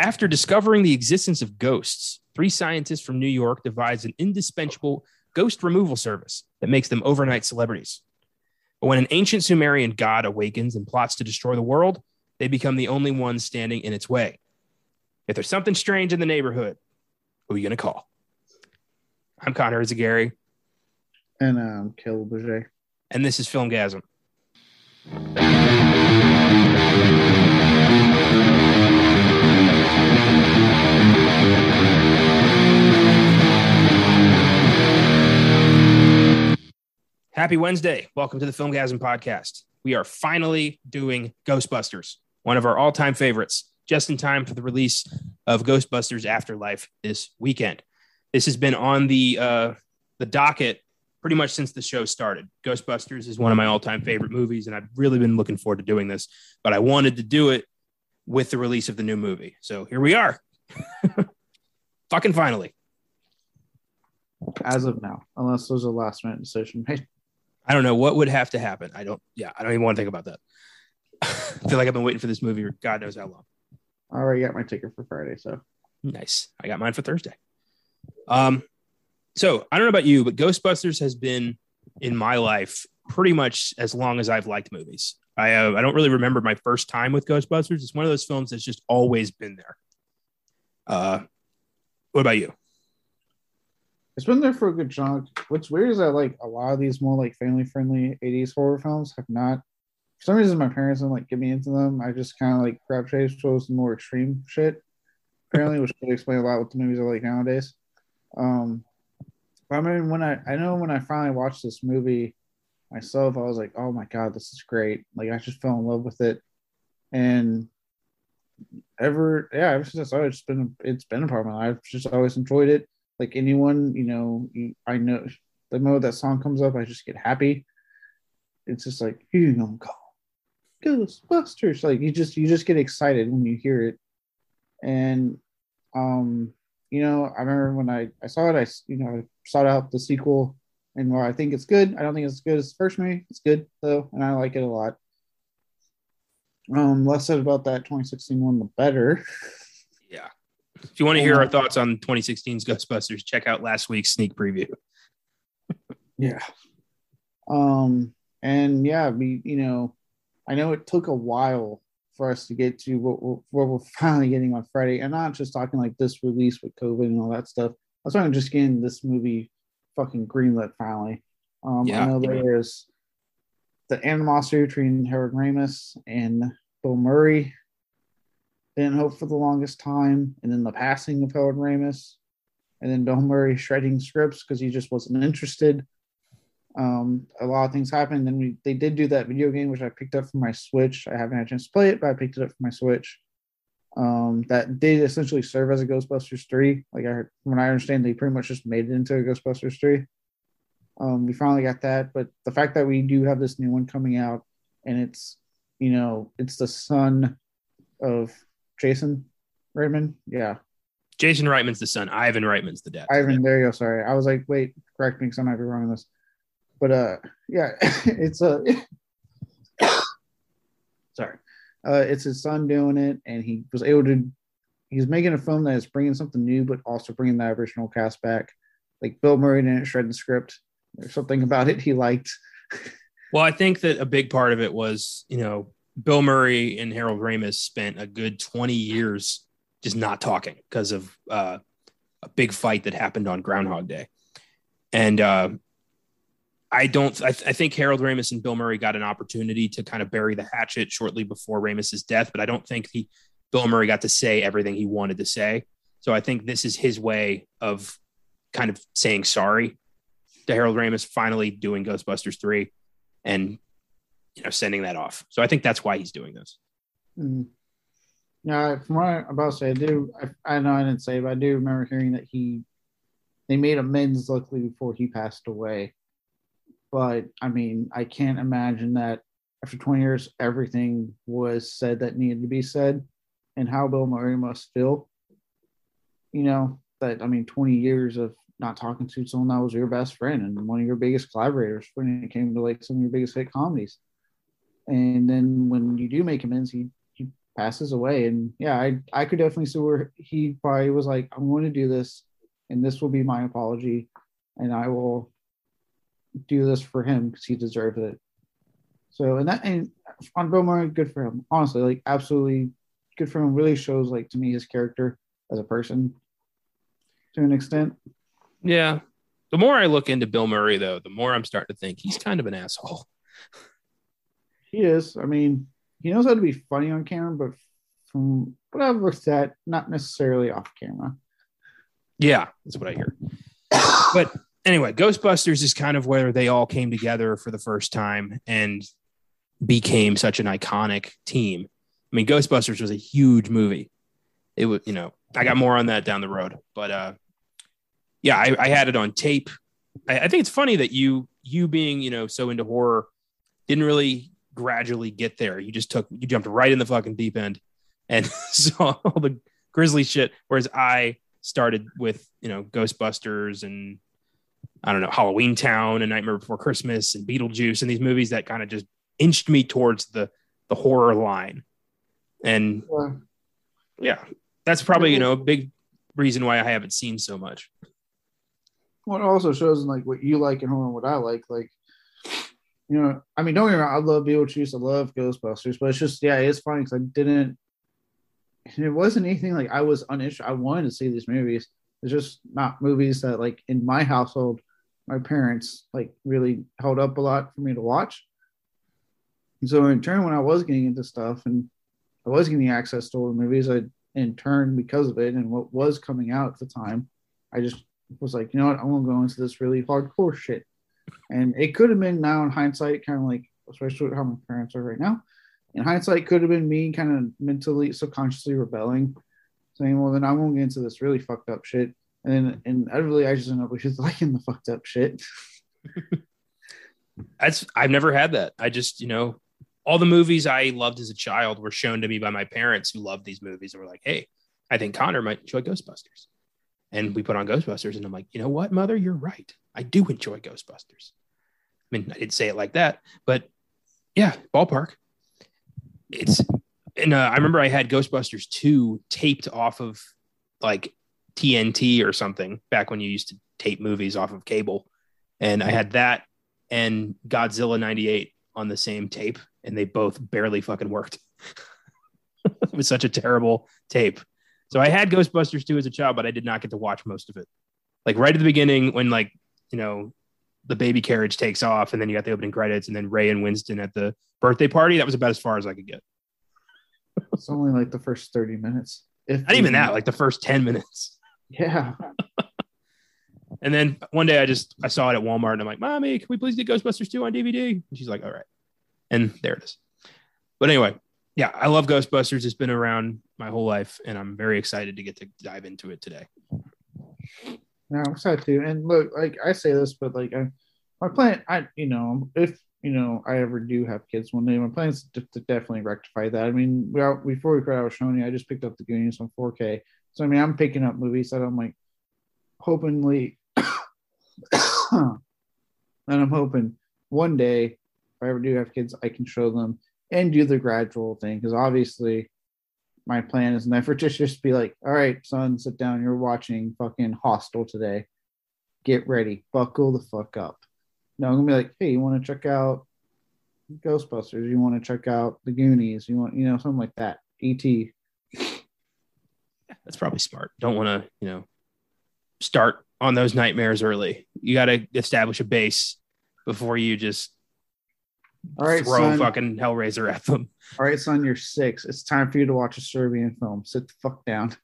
After discovering the existence of ghosts, three scientists from New York devise an indispensable ghost removal service that makes them overnight celebrities. But when an ancient Sumerian god awakens and plots to destroy the world, they become the only ones standing in its way. If there's something strange in the neighborhood, who are you going to call? I'm Connor Eyzaguirre, And I'm um, Caleb Bouger. and this is Filmgazm. Happy Wednesday. Welcome to the Filmgazm podcast. We are finally doing Ghostbusters, one of our all time favorites, just in time for the release of Ghostbusters Afterlife this weekend. This has been on the uh, the docket pretty much since the show started. Ghostbusters is one of my all time favorite movies, and I've really been looking forward to doing this, but I wanted to do it with the release of the new movie. So here we are. Fucking finally. As of now, unless there's a last minute decision made. I don't know what would have to happen. I don't, yeah, I don't even want to think about that. I feel like I've been waiting for this movie for God knows how long. I already got my ticket for Friday, so Nice. I got mine for Thursday. Um, so I don't know about you, but Ghostbusters has been in my life pretty much as long as I've liked movies. I uh, I don't really remember my first time with Ghostbusters. It's one of those films that's just always been there. Uh, what about you? It's been there for a good chunk. What's weird is that like a lot of these more like family friendly 80s horror films have not for some reason my parents didn't like get me into them. I just kind of like grab chase towards the more extreme shit. Apparently, which could explain a lot what the movies are like nowadays. Um I mean when I I know when I finally watched this movie myself, I was like, oh my god, this is great. Like I just fell in love with it. And ever yeah, ever since I it, it's been it's been a part of my life. Just always enjoyed it. Like anyone, you know, I know the moment that song comes up, I just get happy. It's just like you gonna call Ghostbusters. Like you just you just get excited when you hear it. And um, you know, I remember when I, I saw it, I you know, I sought out the sequel and I think it's good, I don't think it's as good as the first movie. It's good though, and I like it a lot. Um, less said about that 2016 one, the better. Yeah. If you want to hear our thoughts on 2016's Ghostbusters, check out last week's sneak preview. Yeah. Um, and yeah, we, you know, I know it took a while for us to get to what we're, what we're finally getting on Friday, and not just talking like this release with COVID and all that stuff. I was talking just getting this movie fucking greenlit finally. Um, Yeah. I know there's the animosity between Harold Ramis and Bill Murray. Didn't hope for the longest time, and then the passing of Harold Ramis, and then Bill Murray shredding scripts because he just wasn't interested. Um a lot of things happened. Then we they did do that video game which i picked up from my switch. I haven't had a chance to play it but i picked it up from my switch. Um that did essentially serve as a ghostbusters 3 like i heard when i understand they pretty much just made it into a ghostbusters 3 um we finally got that. But the fact that we do have this new one coming out and it's you know it's the son of jason Reitman. yeah Jason Reitman's the son. Ivan Reitman's the dad. Ivan, there you go. Sorry. I was like, wait, correct me because I might be wrong on this. But uh yeah, it's a sorry. Uh it's his son doing it, and he was able to he's making a film that is bringing something new, but also bringing the original cast back. Like Bill Murray didn't shred the script. There's something about it he liked. Well, I think that a big part of it was, you know, Bill Murray and Harold Ramis spent a good 20 years just not talking because of uh, a big fight that happened on Groundhog Day. And uh, I don't, I, th- I think Harold Ramis and Bill Murray got an opportunity to kind of bury the hatchet shortly before Ramis's death, but I don't think he, Bill Murray got to say everything he wanted to say. So I think this is his way of kind of saying sorry to Harold Ramis finally doing Ghostbusters 3 and you know sending that off. So I think that's why he's doing this. Mm. Yeah, from what I'm about to say, I do. I, I know I didn't say, but I do remember hearing that he they made amends luckily before he passed away. But I mean, I can't imagine that after 20 years, everything was said that needed to be said, and how Bill Murray must feel. You know that I mean, 20 years of not talking to someone that was your best friend and one of your biggest collaborators when it came to like some of your biggest hit comedies. And then when you do make amends, he, he passes away. And yeah, I I could definitely see where he probably was like, I'm going to do this, and this will be my apology, and I will do this for him because he deserves it. So and that and on Bill Murray, good for him. Honestly, like absolutely good for him. Really shows like to me his character as a person to an extent. Yeah. The more I look into Bill Murray, though, the more I'm starting to think he's kind of an asshole. He is. I mean, he knows how to be funny on camera, but from what I've looked at, not necessarily off camera. Yeah, that's what I hear. but anyway, Ghostbusters is kind of where they all came together for the first time and became such an iconic team. I mean, Ghostbusters was a huge movie. It was, you know, I got more on that down the road, but uh, yeah, I, I had it on tape. I, I think it's funny that you, you being, you know, so into horror, didn't really gradually get there. You just took, you jumped right in the fucking deep end and saw all the grisly shit. Whereas I started with, you know, Ghostbusters and I don't know, Halloween Town and Nightmare Before Christmas and Beetlejuice and these movies that kind of just inched me towards the the horror line. And Yeah. yeah, that's probably, you know, a big reason why I haven't seen so much. What also shows in like what you like and horror and what I like. Like, you know, I mean, don't get me wrong, I love Beetlejuice, I love Ghostbusters, but it's just yeah, it's funny because I didn't. It wasn't anything like I was uninterested. I wanted to see these movies. It's just not movies that like in my household, my parents like really held up a lot for me to watch. And so in turn, when I was getting into stuff and I was getting access to the movies, I in turn because of it and what was coming out at the time, I just was like, you know what, I want to go into this really hardcore shit. And it could have been now in hindsight, kind of like, especially how my parents are right now. In hindsight, could have been me kind of mentally, subconsciously rebelling, saying, well, then I won't get into this really fucked up shit. And then, and I really, I just ended up just liking the fucked up shit. That's I've never had that. I just, you know, all the movies I loved as a child were shown to me by my parents who loved these movies and were like, hey, I think Connor might enjoy Ghostbusters. And we put on Ghostbusters, and I'm like, you know what, mother, you're right. I do enjoy Ghostbusters. I mean, I didn't say it like that, but yeah, ballpark. It's and uh, I remember I had Ghostbusters 2 taped off of like TNT or something back when you used to tape movies off of cable. And I had that and Godzilla 98 on the same tape, and they both barely fucking worked. it was such a terrible tape. So I had Ghostbusters 2 as a child, but I did not get to watch most of it. Like right at the beginning, when like, you know, the baby carriage takes off, and then you got the opening credits, and then Ray and Winston at the birthday party. That was about as far as I could get. It's only like the first 30 minutes. If Not even that, like the first 10 minutes. yeah. And then one day I just I saw it at Walmart and I'm like, Mommy, can we please get Ghostbusters 2 on DVD? And she's like, All right. And there it is. But anyway, yeah, I love Ghostbusters. It's been around my whole life, and I'm very excited to get to dive into it today. Yeah, I'm excited too. And look, like I say this, but like I, my plan, I you know, if you know I ever do have kids one day, my plan is to, to definitely rectify that. I mean, well, before we cried, I was showing you, I just picked up the Goonies on 4K. So I mean, I'm picking up movies that I'm like, hopingly, and I'm hoping one day, if I ever do have kids, I can show them and do the gradual thing because obviously my plan is never to just be like, all right, son, sit down. You're watching fucking Hostel today. Get ready. Buckle the fuck up. No, I'm gonna be like, hey, you want to check out Ghostbusters? You want to check out the Goonies? You want, you know, something like that. E.T. That's probably smart. Don't want to, you know, start on those nightmares early. You got to establish a base before you just All right, throw son. fucking Hellraiser at them. All right, son, you're six. It's time for you to watch a Serbian film. Sit the fuck down.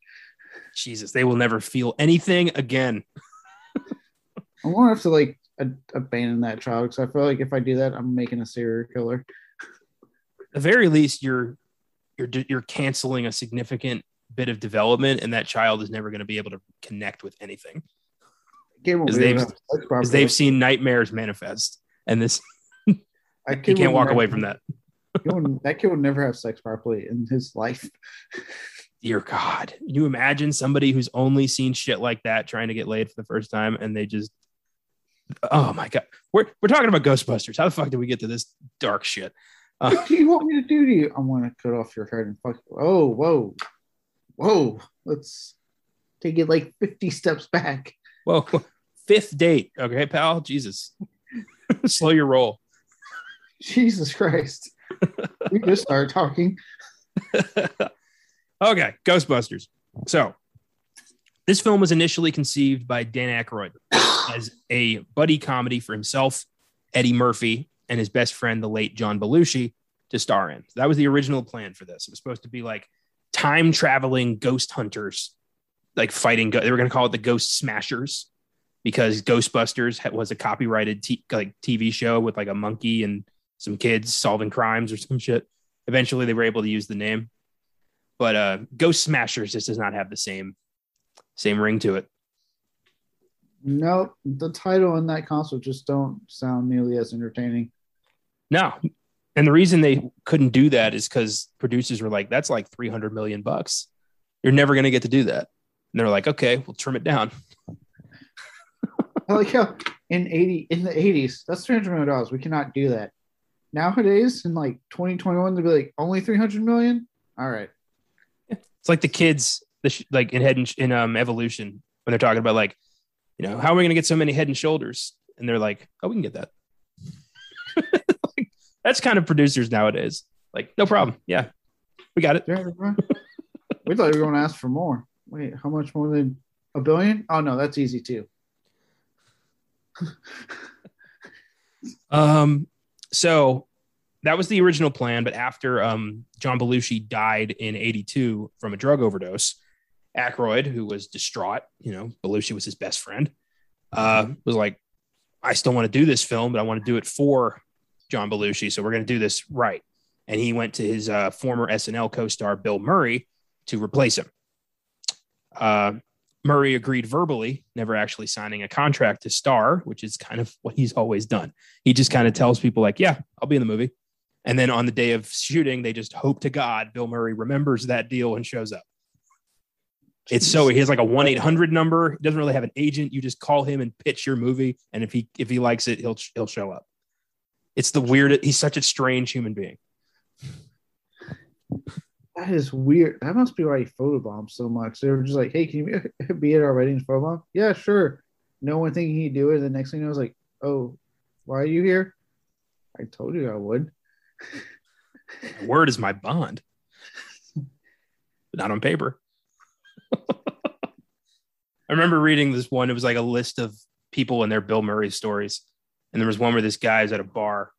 Jesus, they will never feel anything again. I'm gonna have to like a- abandon that child because I feel like if I do that, I'm making a serial killer. At the very least, you're you're you're canceling a significant bit of development, and that child is never going to be able to connect with anything Because they've- to have sex because properly. they've seen nightmares manifest, and this I you can't walk away from that. That kid would never have sex properly in his life. Dear God, Can you imagine somebody who's only seen shit like that trying to get laid for the first time, and they just oh my god, we're we're talking about Ghostbusters. How the fuck did we get to this dark shit? Uh, what do you want me to do to you? I want to cut off your head and fuck. You. Oh, whoa, whoa. Let's take it like fifty steps back. Whoa, fifth date. Okay, pal. Jesus, slow your roll. Jesus Christ. we just started talking. okay, Ghostbusters. So, this film was initially conceived by Dan Aykroyd as a buddy comedy for himself, Eddie Murphy, and his best friend, the late John Belushi, to star in. That was the original plan for this. It was supposed to be like time traveling ghost hunters, like fighting. They were going to call it the Ghost Smashers because Ghostbusters was a copyrighted t- like TV show with like a monkey and some kids solving crimes or some shit. Eventually, they were able to use the name, but uh, Ghost Smashers just does not have the same same ring to it. No, the title and that console just don't sound nearly as entertaining. No, and the reason they couldn't do that is because producers were like, "That's like three hundred million bucks. You're never going to get to do that." And they're like, "Okay, we'll trim it down." I like how in eighty in the eighties, that's three hundred million dollars. We cannot do that nowadays in like 2021 to be like only 300 million? All right. It's like the kids the sh- like in head and sh- in um evolution when they're talking about like you know how are we going to get so many head and shoulders? And they're like oh we can get that. Like, that's kind of producers nowadays. Like no problem. Yeah. We got it. We thought we were going to ask for more. Wait how much more than a billion? Oh no that's easy too. Um so that was the original plan. But after um, John Belushi died in 82 from a drug overdose, Aykroyd, who was distraught, you know, Belushi was his best friend, uh, mm-hmm. was like, I still want to do this film, but I want to do it for John Belushi. So we're going to do this right. And he went to his uh, former SNL co star, Bill Murray, to replace him. Uh, Murray agreed verbally, never actually signing a contract to star, which is kind of what he's always done. He just kind of tells people, like, yeah, I'll be in the movie. And then on the day of shooting, they just hope to God Bill Murray remembers that deal and shows up. It's so he has like a one eight hundred number. He doesn't really have an agent. You just call him and pitch your movie, and if he if he likes it, he'll he'll show up. It's the weirdest. He's such a strange human being. That is weird. That must be why he photobombed so much. They were just like, "Hey, can you be at our wedding photobomb?" Yeah, sure. No one thinking he'd do it. The next thing I was like, "Oh, why are you here?" I told you I would. Word is my bond, not on paper. I remember reading this one. It was like a list of people and their Bill Murray stories. And there was one where this guy's at a bar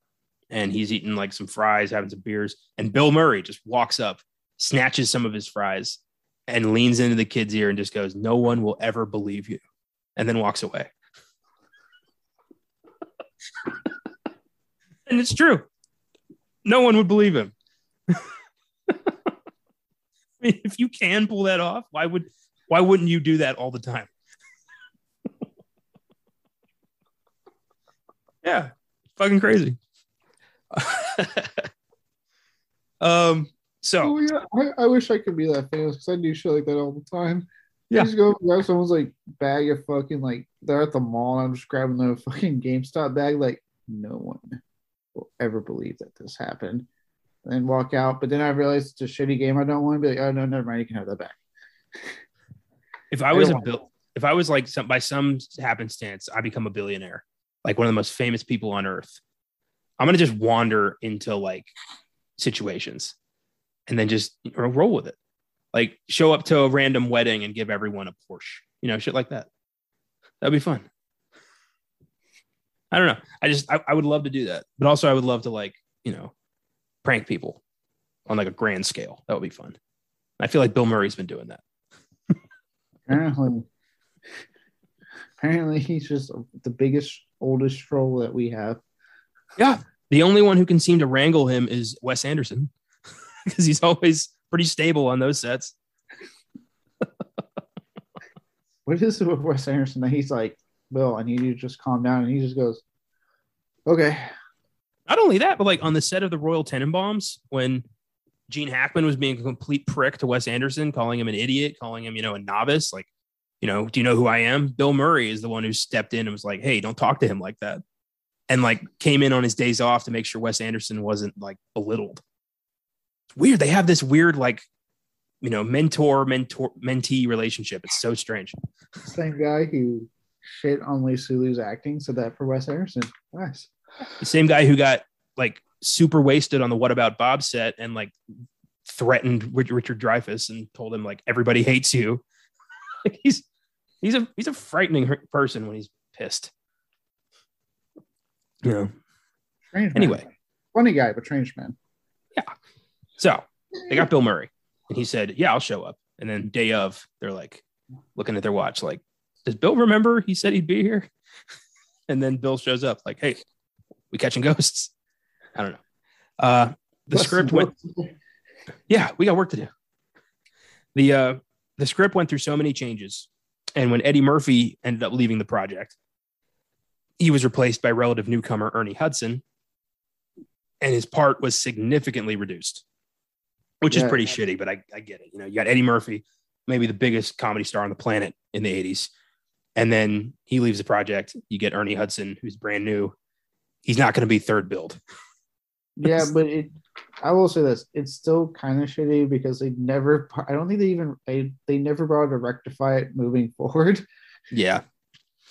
and he's eating like some fries, having some beers. And Bill Murray just walks up, snatches some of his fries, and leans into the kid's ear and just goes, No one will ever believe you. And then walks away. and it's true no one would believe him. I mean, if you can pull that off, why would why wouldn't you do that all the time? yeah, fucking crazy. um. So oh, yeah, I, I, wish I could be that famous because I do shit like that all the time. Yeah. just go grab someone's like bag of fucking like they're at the mall and I'm just grabbing the fucking GameStop bag. Like no one will ever believe that this happened. And walk out. But then I realized it's a shitty game. I don't want to be like, oh no, never mind. You can have that back. If I was I a bill, if I was like some by some happenstance, I become a billionaire, like one of the most famous people on earth. I'm gonna just wander into like situations and then just roll with it. Like show up to a random wedding and give everyone a Porsche, you know, shit like that. That'd be fun. I don't know. I just I, I would love to do that, but also I would love to like you know prank people on like a grand scale. That would be fun. I feel like Bill Murray's been doing that. apparently, apparently he's just the biggest oldest troll that we have. Yeah, the only one who can seem to wrangle him is Wes Anderson because he's always pretty stable on those sets. what is it with Wes Anderson that he's like, Bill, I need you to just calm down. And he just goes, okay. Not only that, but like on the set of the Royal Tenenbaums, when Gene Hackman was being a complete prick to Wes Anderson, calling him an idiot, calling him, you know, a novice, like, you know, do you know who I am? Bill Murray is the one who stepped in and was like, hey, don't talk to him like that. and like came in on his days off to make sure Wes Anderson wasn't like belittled. It's weird. They have this weird like you know mentor mentor mentee relationship. It's so strange. Same guy who shit on Lucy Liu's acting said that for Wes Anderson. Nice. The same guy who got like super wasted on the What About Bob set and like threatened Richard Dreyfuss and told him like everybody hates you. like he's he's a he's a frightening person when he's pissed. You know. Strange man. Anyway, funny guy, but strange man. Yeah. So they got Bill Murray, and he said, "Yeah, I'll show up." And then day of, they're like looking at their watch, like, "Does Bill remember he said he'd be here?" and then Bill shows up, like, "Hey, we catching ghosts." I don't know. Uh, the script went. Yeah, we got work to do. The uh, the script went through so many changes, and when Eddie Murphy ended up leaving the project, he was replaced by relative newcomer Ernie Hudson, and his part was significantly reduced, which yeah, is pretty shitty. But I, I get it. You know, you got Eddie Murphy, maybe the biggest comedy star on the planet in the '80s, and then he leaves the project. You get Ernie Hudson, who's brand new. He's not going to be third build. yeah, but it. I will say this: it's still kind of shitty because they never. I don't think they even they they never bothered to rectify it moving forward. Yeah,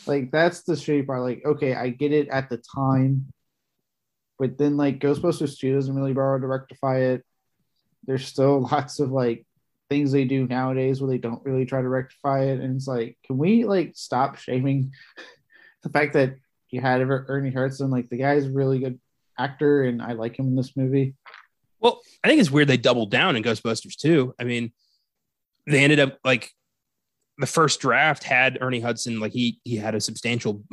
like that's the shitty part. Like, okay, I get it at the time, but then like Ghostbusters 2 doesn't really bother to rectify it. There's still lots of like things they do nowadays where they don't really try to rectify it. And it's like, can we like stop shaming the fact that you had Ernie Hudson? Like the guy's really good actor and I like him in this movie. Well, I think it's weird they doubled down in Ghostbusters too. I mean, they ended up like the first draft had Ernie Hudson like he he had a substantial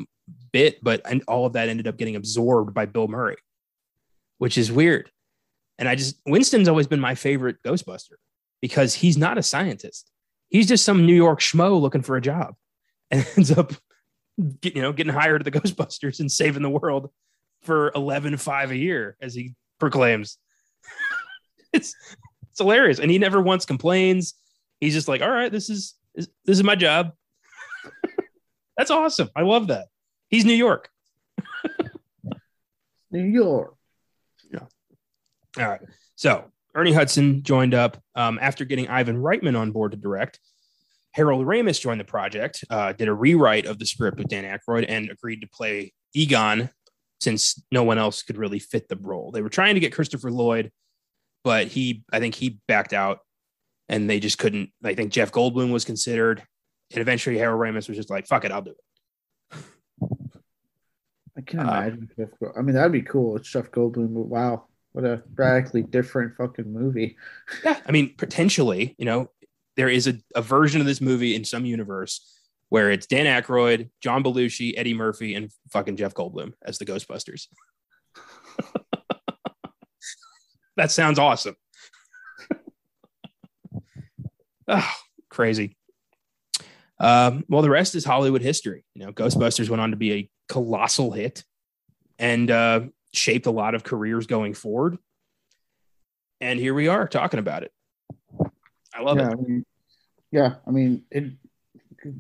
bit, but and all of that ended up getting absorbed by Bill Murray, which is weird. And I just Winston's always been my favorite Ghostbuster because he's not a scientist. He's just some New York schmo looking for a job and ends up get, you know getting hired to the Ghostbusters and saving the world for 11.5 a year as he proclaims. it's it's hilarious and he never once complains. He's just like, "All right, this is this is my job. That's awesome. I love that. He's New York. New York. All right. So Ernie Hudson joined up um, after getting Ivan Reitman on board to direct. Harold Ramis joined the project, uh, did a rewrite of the script with Dan Aykroyd, and agreed to play Egon since no one else could really fit the role. They were trying to get Christopher Lloyd, but he, I think he backed out and they just couldn't. I think Jeff Goldblum was considered, and eventually Harold Ramis was just like, "Fuck it, I'll do it." I can uh, imagine. Jeff, I mean, that'd be cool. It's Jeff Goldblum. But wow, what a radically different fucking movie. Yeah, I mean, potentially, you know, there is a, a version of this movie in some universe where it's Dan Aykroyd, John Belushi, Eddie Murphy, and fucking Jeff Goldblum as the Ghostbusters. that sounds awesome. Oh, crazy. Um, well, the rest is Hollywood history. You know, Ghostbusters went on to be a colossal hit and uh, shaped a lot of careers going forward. And here we are talking about it. I love yeah, it. I mean, yeah, I mean, it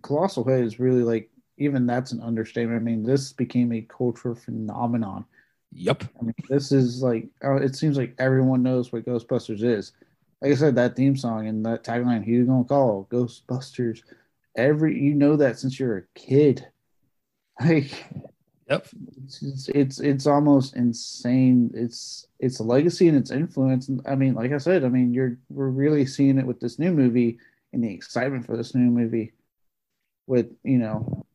colossal hit is really like even that's an understatement. I mean, this became a cultural phenomenon. Yep. I mean, this is like uh, it seems like everyone knows what Ghostbusters is like I said, that theme song and that tagline, "Who you gonna call Ghostbusters?" Every you know that since you're a kid. Like, yep, it's, it's it's almost insane. It's it's a legacy and its influence. And I mean, like I said, I mean, you're we're really seeing it with this new movie and the excitement for this new movie. With you know,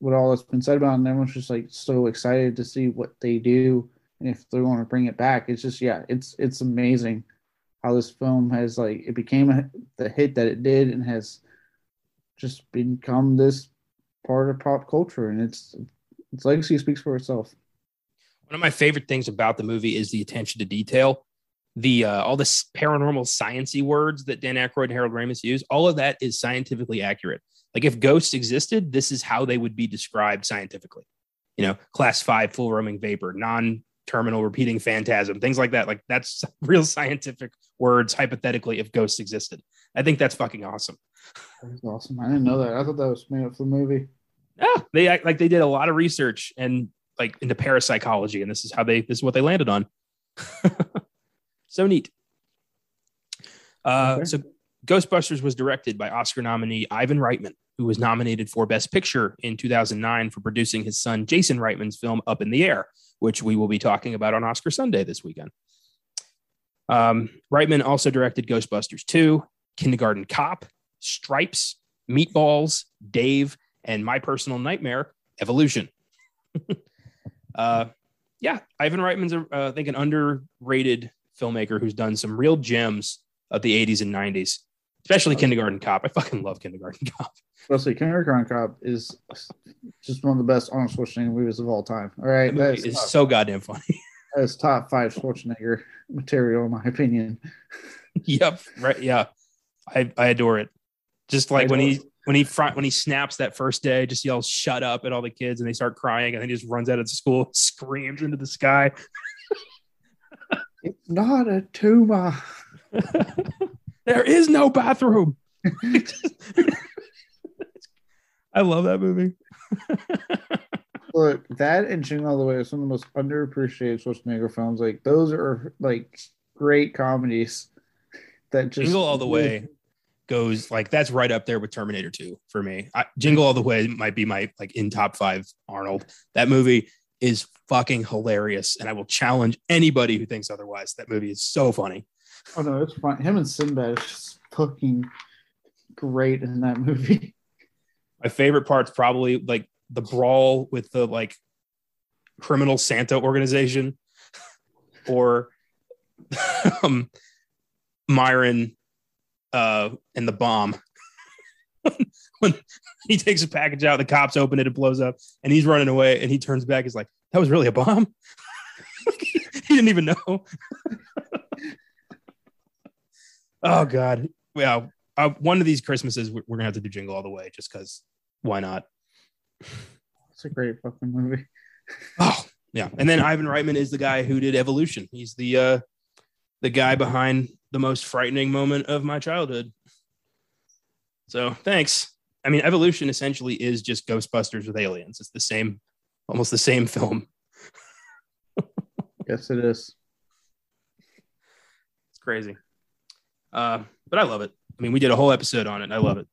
with all that's been said about, it, and everyone's just like so excited to see what they do and if they want to bring it back. It's just yeah, it's it's amazing how this film has like it became a, the hit that it did and has just become this part of pop culture and its its legacy speaks for itself one of my favorite things about the movie is the attention to detail the uh, all this paranormal sciency words that Dan Aykroyd and Harold Ramis use, all of that is scientifically accurate. Like if ghosts existed, this is how they would be described scientifically. You know, class five full roaming vapor, non terminal repeating phantasm, things like that. Like that's real scientific words hypothetically if ghosts existed. I think that's fucking awesome. That's awesome. I didn't know that. I thought that was made up for the movie. Yeah, they act like they did a lot of research and like into parapsychology, and this is how they this is what they landed on. so neat. Uh, Okay. So Ghostbusters was directed by Oscar nominee Ivan Reitman, who was nominated for Best Picture in 2009 for producing his son Jason Reitman's film Up in the Air, which we will be talking about on Oscar Sunday this weekend. Um, Reitman also directed Ghostbusters 2, Kindergarten Cop, Stripes, Meatballs, Dave, and my personal nightmare, Evolution. uh, yeah, Ivan Reitman's, a, uh, I think, an underrated filmmaker who's done some real gems of the 80s and 90s, especially Kindergarten Cop. I fucking love Kindergarten Cop. Especially Kindergarten Cop is just one of the best Arnold Schwarzenegger movies of all time. All right. That, that is top, so goddamn funny. that's top five Schwarzenegger material in my opinion. yep. Right. Yeah. I, I adore it. Just like when he adore when he front when he snaps that first day, just yells "shut up" at all the kids, and they start crying, and then he just runs out of school, screams into the sky. It's not a tumor. there is no bathroom. I love that movie. Look, that and Jingle All the Way are some of the most underappreciated Schwarzenegger films. Like those are like great comedies that just Jingle All the Way goes like that's right up there with Terminator 2 for me. I, Jingle All the Way might be my like in top five Arnold. That movie is fucking hilarious, and I will challenge anybody who thinks otherwise. That movie is so funny. Oh no, it's fun. Him and Sinbad is just fucking great in that movie. My favorite part's probably like the brawl with the like criminal Santa organization, or um, Myron uh, and the bomb. when he takes a package out, the cops open it, it blows up, and he's running away, and he turns back, he's like, "That was really a bomb." he didn't even know. oh God, well, uh, one of these Christmases we're we're gonna have to do Jingle All the Way, just because. Why not? It's a great fucking movie. Oh, yeah. And then Ivan Reitman is the guy who did Evolution. He's the uh the guy behind the most frightening moment of my childhood. So thanks. I mean, Evolution essentially is just Ghostbusters with aliens. It's the same, almost the same film. Yes, it is. It's crazy. Uh, but I love it. I mean, we did a whole episode on it. and I love it.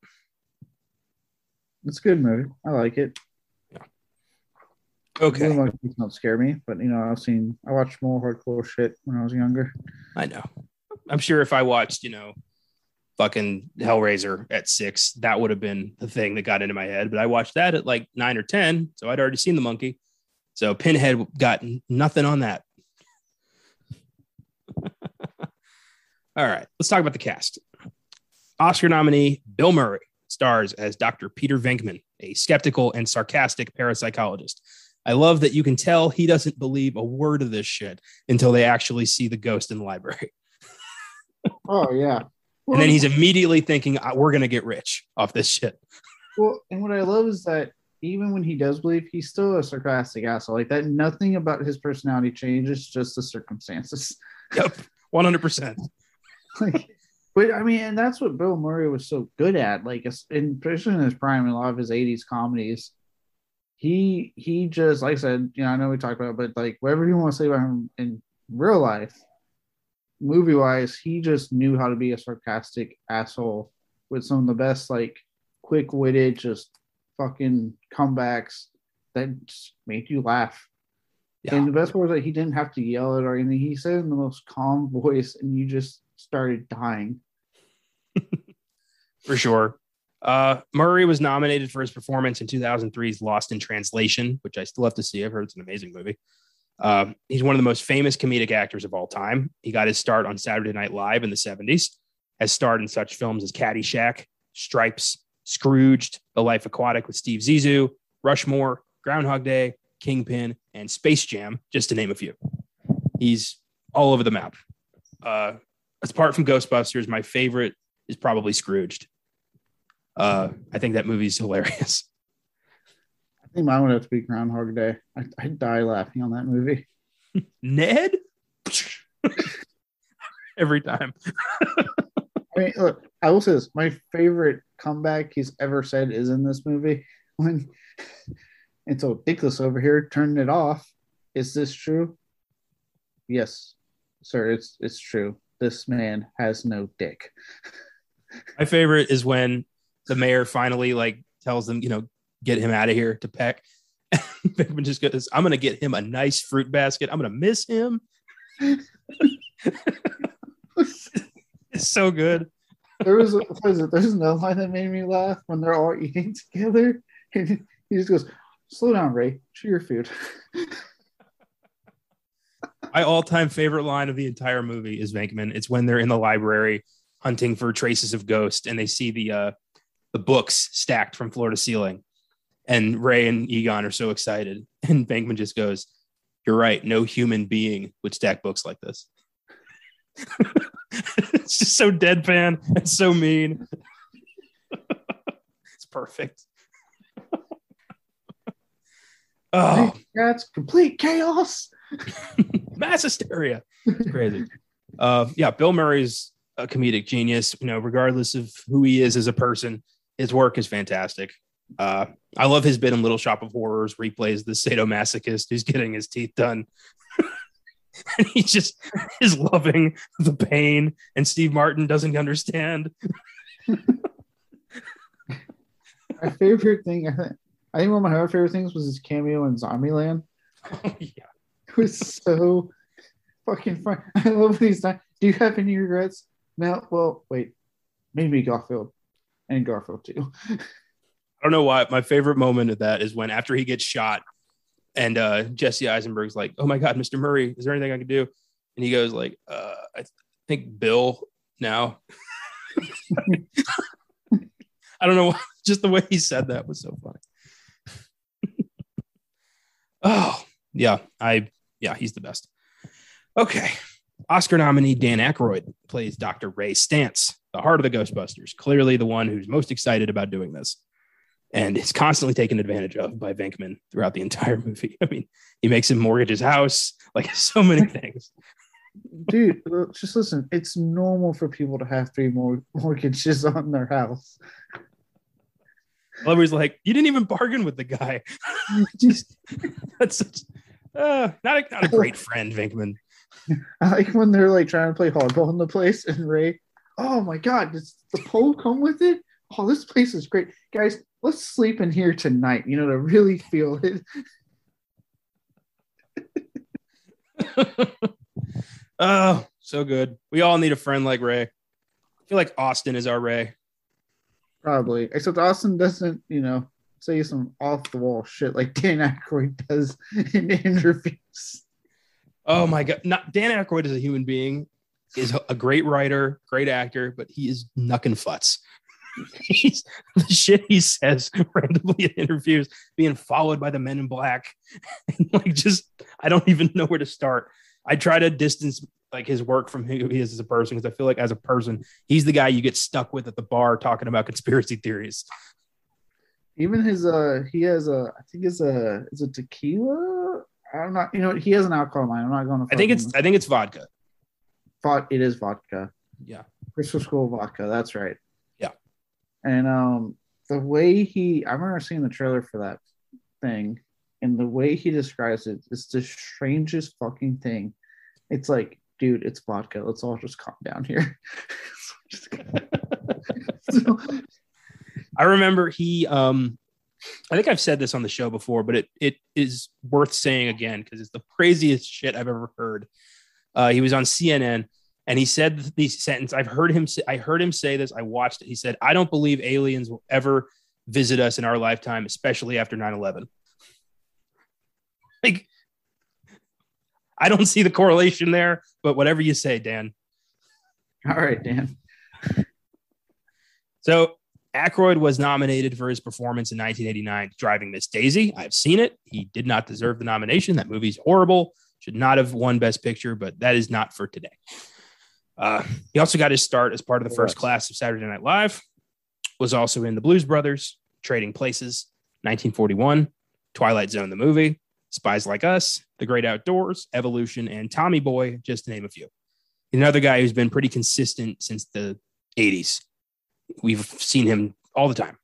It's a good movie. I like it. Yeah. Okay. Blue Monkeys don't scare me, but you know, I've seen I watched more hardcore shit when I was younger. I know. I'm sure if I watched, you know, fucking Hellraiser at six, that would have been the thing that got into my head. But I watched that at like nine or 10. So I'd already seen the monkey. So Pinhead got nothing on that. All right, let's talk about the cast. Oscar nominee Bill Murray stars as Dr. Peter Venkman, a skeptical and sarcastic parapsychologist. I love that you can tell he doesn't believe a word of this shit until they actually see the ghost in the library. Oh yeah. And then he's immediately thinking, "Ah, we're going to get rich off this shit. well, and what I love is that even when he does believe, he's still a sarcastic asshole. Like that, nothing about his personality changes, just the circumstances. Yep. 100%. like, but I mean, and that's what Bill Murray was so good at. Like, in especially in his prime, in a lot of his '80s comedies, he he just like I said, you know, I know we talked about, it, but like whatever you want to say about him in real life, movie wise, he just knew how to be a sarcastic asshole with some of the best, like quick witted, just fucking comebacks that just made you laugh. Yeah. And the best part was that he didn't have to yell it or anything. He said it in the most calm voice, and you just started dying. for sure. Uh, Murray was nominated for his performance in 2003's Lost in Translation, which I still have to see. I've heard it's an amazing movie. Uh, he's one of the most famous comedic actors of all time. He got his start on Saturday Night Live in the 70s, has starred in such films as Caddyshack, Stripes, Scrooged, The Life Aquatic with Steve Zissou, Rushmore, Groundhog Day, Kingpin, and Space Jam, just to name a few. He's all over the map. Uh, apart from Ghostbusters, my favorite is probably Scrooged. Uh, I think that movie's hilarious. I think mine would have to be Groundhog Day. I, I die laughing on that movie. Ned? Every time. I mean, look, I will say this: my favorite comeback he's ever said is in this movie when And so Dickless over here turned it off. Is this true? Yes, sir, it's it's true. This man has no dick. My favorite is when the mayor finally like tells them, you know, get him out of here to peck. Venkman just goes, I'm gonna get him a nice fruit basket. I'm gonna miss him. it's so good. There was, a, was it, there's another line that made me laugh when they're all eating together. And he just goes, Slow down, Ray. Chew your food. My all-time favorite line of the entire movie is Venkman. It's when they're in the library hunting for traces of ghost and they see the uh the books stacked from floor to ceiling. And Ray and Egon are so excited. And Venkman just goes, You're right. No human being would stack books like this. it's just so deadpan and so mean. it's perfect. oh, that's complete chaos. mass hysteria. It's crazy. Uh, yeah, Bill Murray's a comedic genius. You know, regardless of who he is as a person, his work is fantastic. Uh, I love his bit in Little Shop of Horrors where he plays the sadomasochist who's getting his teeth done. and he just is loving the pain, and Steve Martin doesn't understand. my favorite thing, I think, I think one of my favorite things was his cameo in Zombieland. Oh, yeah. It was so fucking fun. I love these. Do you have any regrets? No. Well, wait. Maybe Garfield and Garfield too. I don't know why. My favorite moment of that is when after he gets shot, and uh, Jesse Eisenberg's like, "Oh my God, Mr. Murray, is there anything I can do?" And he goes like, uh, "I think Bill now." I don't know. Why, Just the way he said that was so funny. oh yeah, I yeah, he's the best. Okay. Oscar nominee Dan Aykroyd plays Dr. Ray Stantz, the heart of the Ghostbusters, clearly the one who's most excited about doing this. And is constantly taken advantage of by Venkman throughout the entire movie. I mean, he makes him mortgage his house, like so many things. Dude, just listen, it's normal for people to have three more mortgages on their house. Lover's like, you didn't even bargain with the guy. just that's such uh, not a, not a great friend, Venkman. I like when they're like trying to play hardball in the place, and Ray, oh my god, does the pole come with it? Oh, this place is great, guys. Let's sleep in here tonight. You know to really feel it. oh, so good. We all need a friend like Ray. I feel like Austin is our Ray. Probably, except Austin doesn't, you know, say some off the wall shit like Dan Aykroyd does in interviews. Oh my god! Not Dan Aykroyd is a human being, is a great writer, great actor, but he is knuckin' futz. He's the shit he says randomly in interviews, being followed by the men in black, and like just I don't even know where to start. I try to distance like his work from who he is as a person because I feel like as a person, he's the guy you get stuck with at the bar talking about conspiracy theories. Even his uh he has a I think it's a is a tequila? I'm not you know he has an alcohol line. I'm not going to I think it's him. I think it's vodka. Vod, it is vodka. Yeah. Crystal Skull vodka, that's right. Yeah. And um the way he I remember seeing the trailer for that thing and the way he describes it is the strangest fucking thing. It's like, dude, it's vodka. Let's all just calm down here. so, I remember he um I think I've said this on the show before, but it it is worth saying again because it's the craziest shit I've ever heard. Uh, he was on CNN and he said the sentence. I've heard him say, I heard him say this. I watched it. He said, "I don't believe aliens will ever visit us in our lifetime, especially after 9/11." Like, I don't see the correlation there, but whatever you say, Dan. All right, Dan. So Aykroyd was nominated for his performance in 1989, Driving Miss Daisy. I've seen it. He did not deserve the nomination. That movie's horrible. Should not have won Best Picture, but that is not for today. Uh, he also got his start as part of the first class of Saturday Night Live. Was also in The Blues Brothers, Trading Places, 1941, Twilight Zone the movie, Spies Like Us, The Great Outdoors, Evolution, and Tommy Boy, just to name a few. Another guy who's been pretty consistent since the 80s. We've seen him all the time.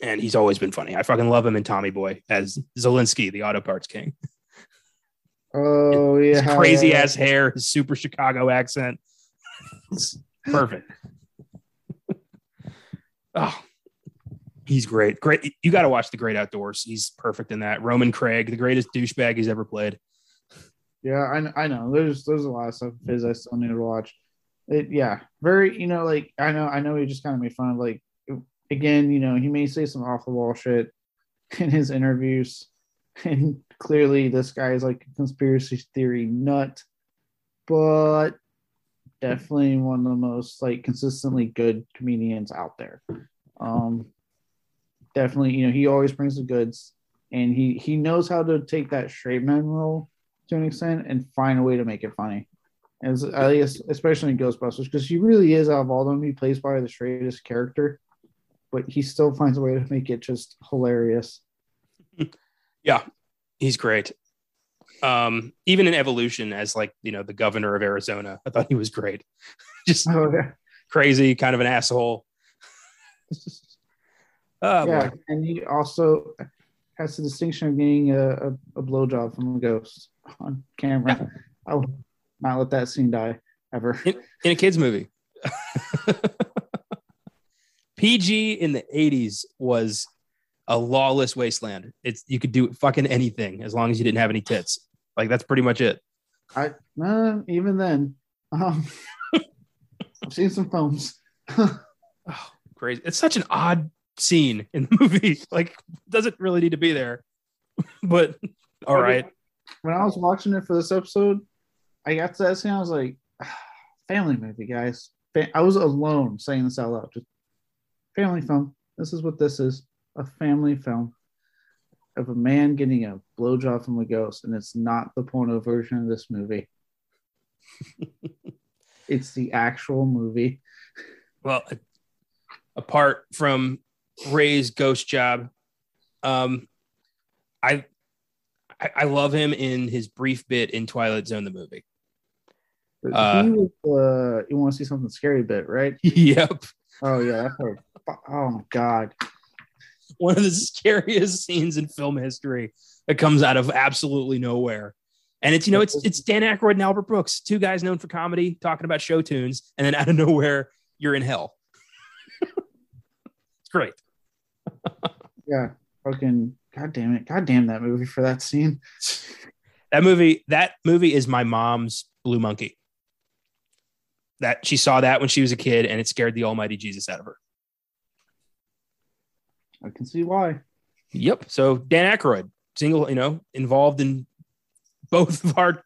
and he's always been funny. I fucking love him in Tommy Boy as Zalinsky, the auto parts king. Oh yeah, His crazy ass hair, his super Chicago accent. It's perfect. oh, he's great. Great. You got to watch The Great Outdoors. He's perfect in that. Roman Craig, the greatest douchebag he's ever played. Yeah, I, I know. There's there's a lot of stuff of his I still need to watch. It yeah, very you know like I know I know he just kind of made fun of like again you know he may say some off the wall shit in his interviews, and clearly this guy is like a conspiracy theory nut, but definitely one of the most like consistently good comedians out there. Um, definitely you know he always brings the goods, and he he knows how to take that straight man role to an extent and find a way to make it funny. As I guess, especially in Ghostbusters, because he really is out of all of them, he plays by the straightest character, but he still finds a way to make it just hilarious. Yeah, he's great. Um, even in Evolution, as like you know the governor of Arizona, I thought he was great. Just Oh yeah, crazy, kind of an asshole. Oh, yeah, boy. and he also has the distinction of getting a, a, a blowjob from a ghost on camera. I will not let that scene die ever. in, in a kids movie. PG in the 80s was a lawless wasteland. It's you could do fucking anything as long as you didn't have any tits. Like that's pretty much it. I uh, even then, um, I've seen some films. Oh, crazy. It's such an odd scene in the movie. Like doesn't really need to be there. but all right. when I was watching it for this episode, I got to that scene. I was like, "Ah, "Family movie, guys." I was alone saying this out loud. Just family film. This is what this is: a family film of a man getting a blowjob from a ghost, and it's not the porno version of this movie. it's the actual movie. Well, apart from Ray's ghost job, um, I, I I love him in his brief bit in Twilight Zone the movie. Uh, he was, uh, you want to see something scary bit, right? yep, Oh yeah. Oh my god. one of the scariest scenes in film history that comes out of absolutely nowhere. And it's you know it's it's Dan Aykroyd and Albert Brooks, two guys known for comedy, talking about show tunes, and then out of nowhere you're in hell. it's great. Yeah, fucking god damn it, god damn that movie for that scene. That movie, that movie is my mom's Blue Monkey. That she saw that when she was a kid, and it scared the almighty Jesus out of her. I can see why. Yep. So Dan Aykroyd, single, you know, involved in both of our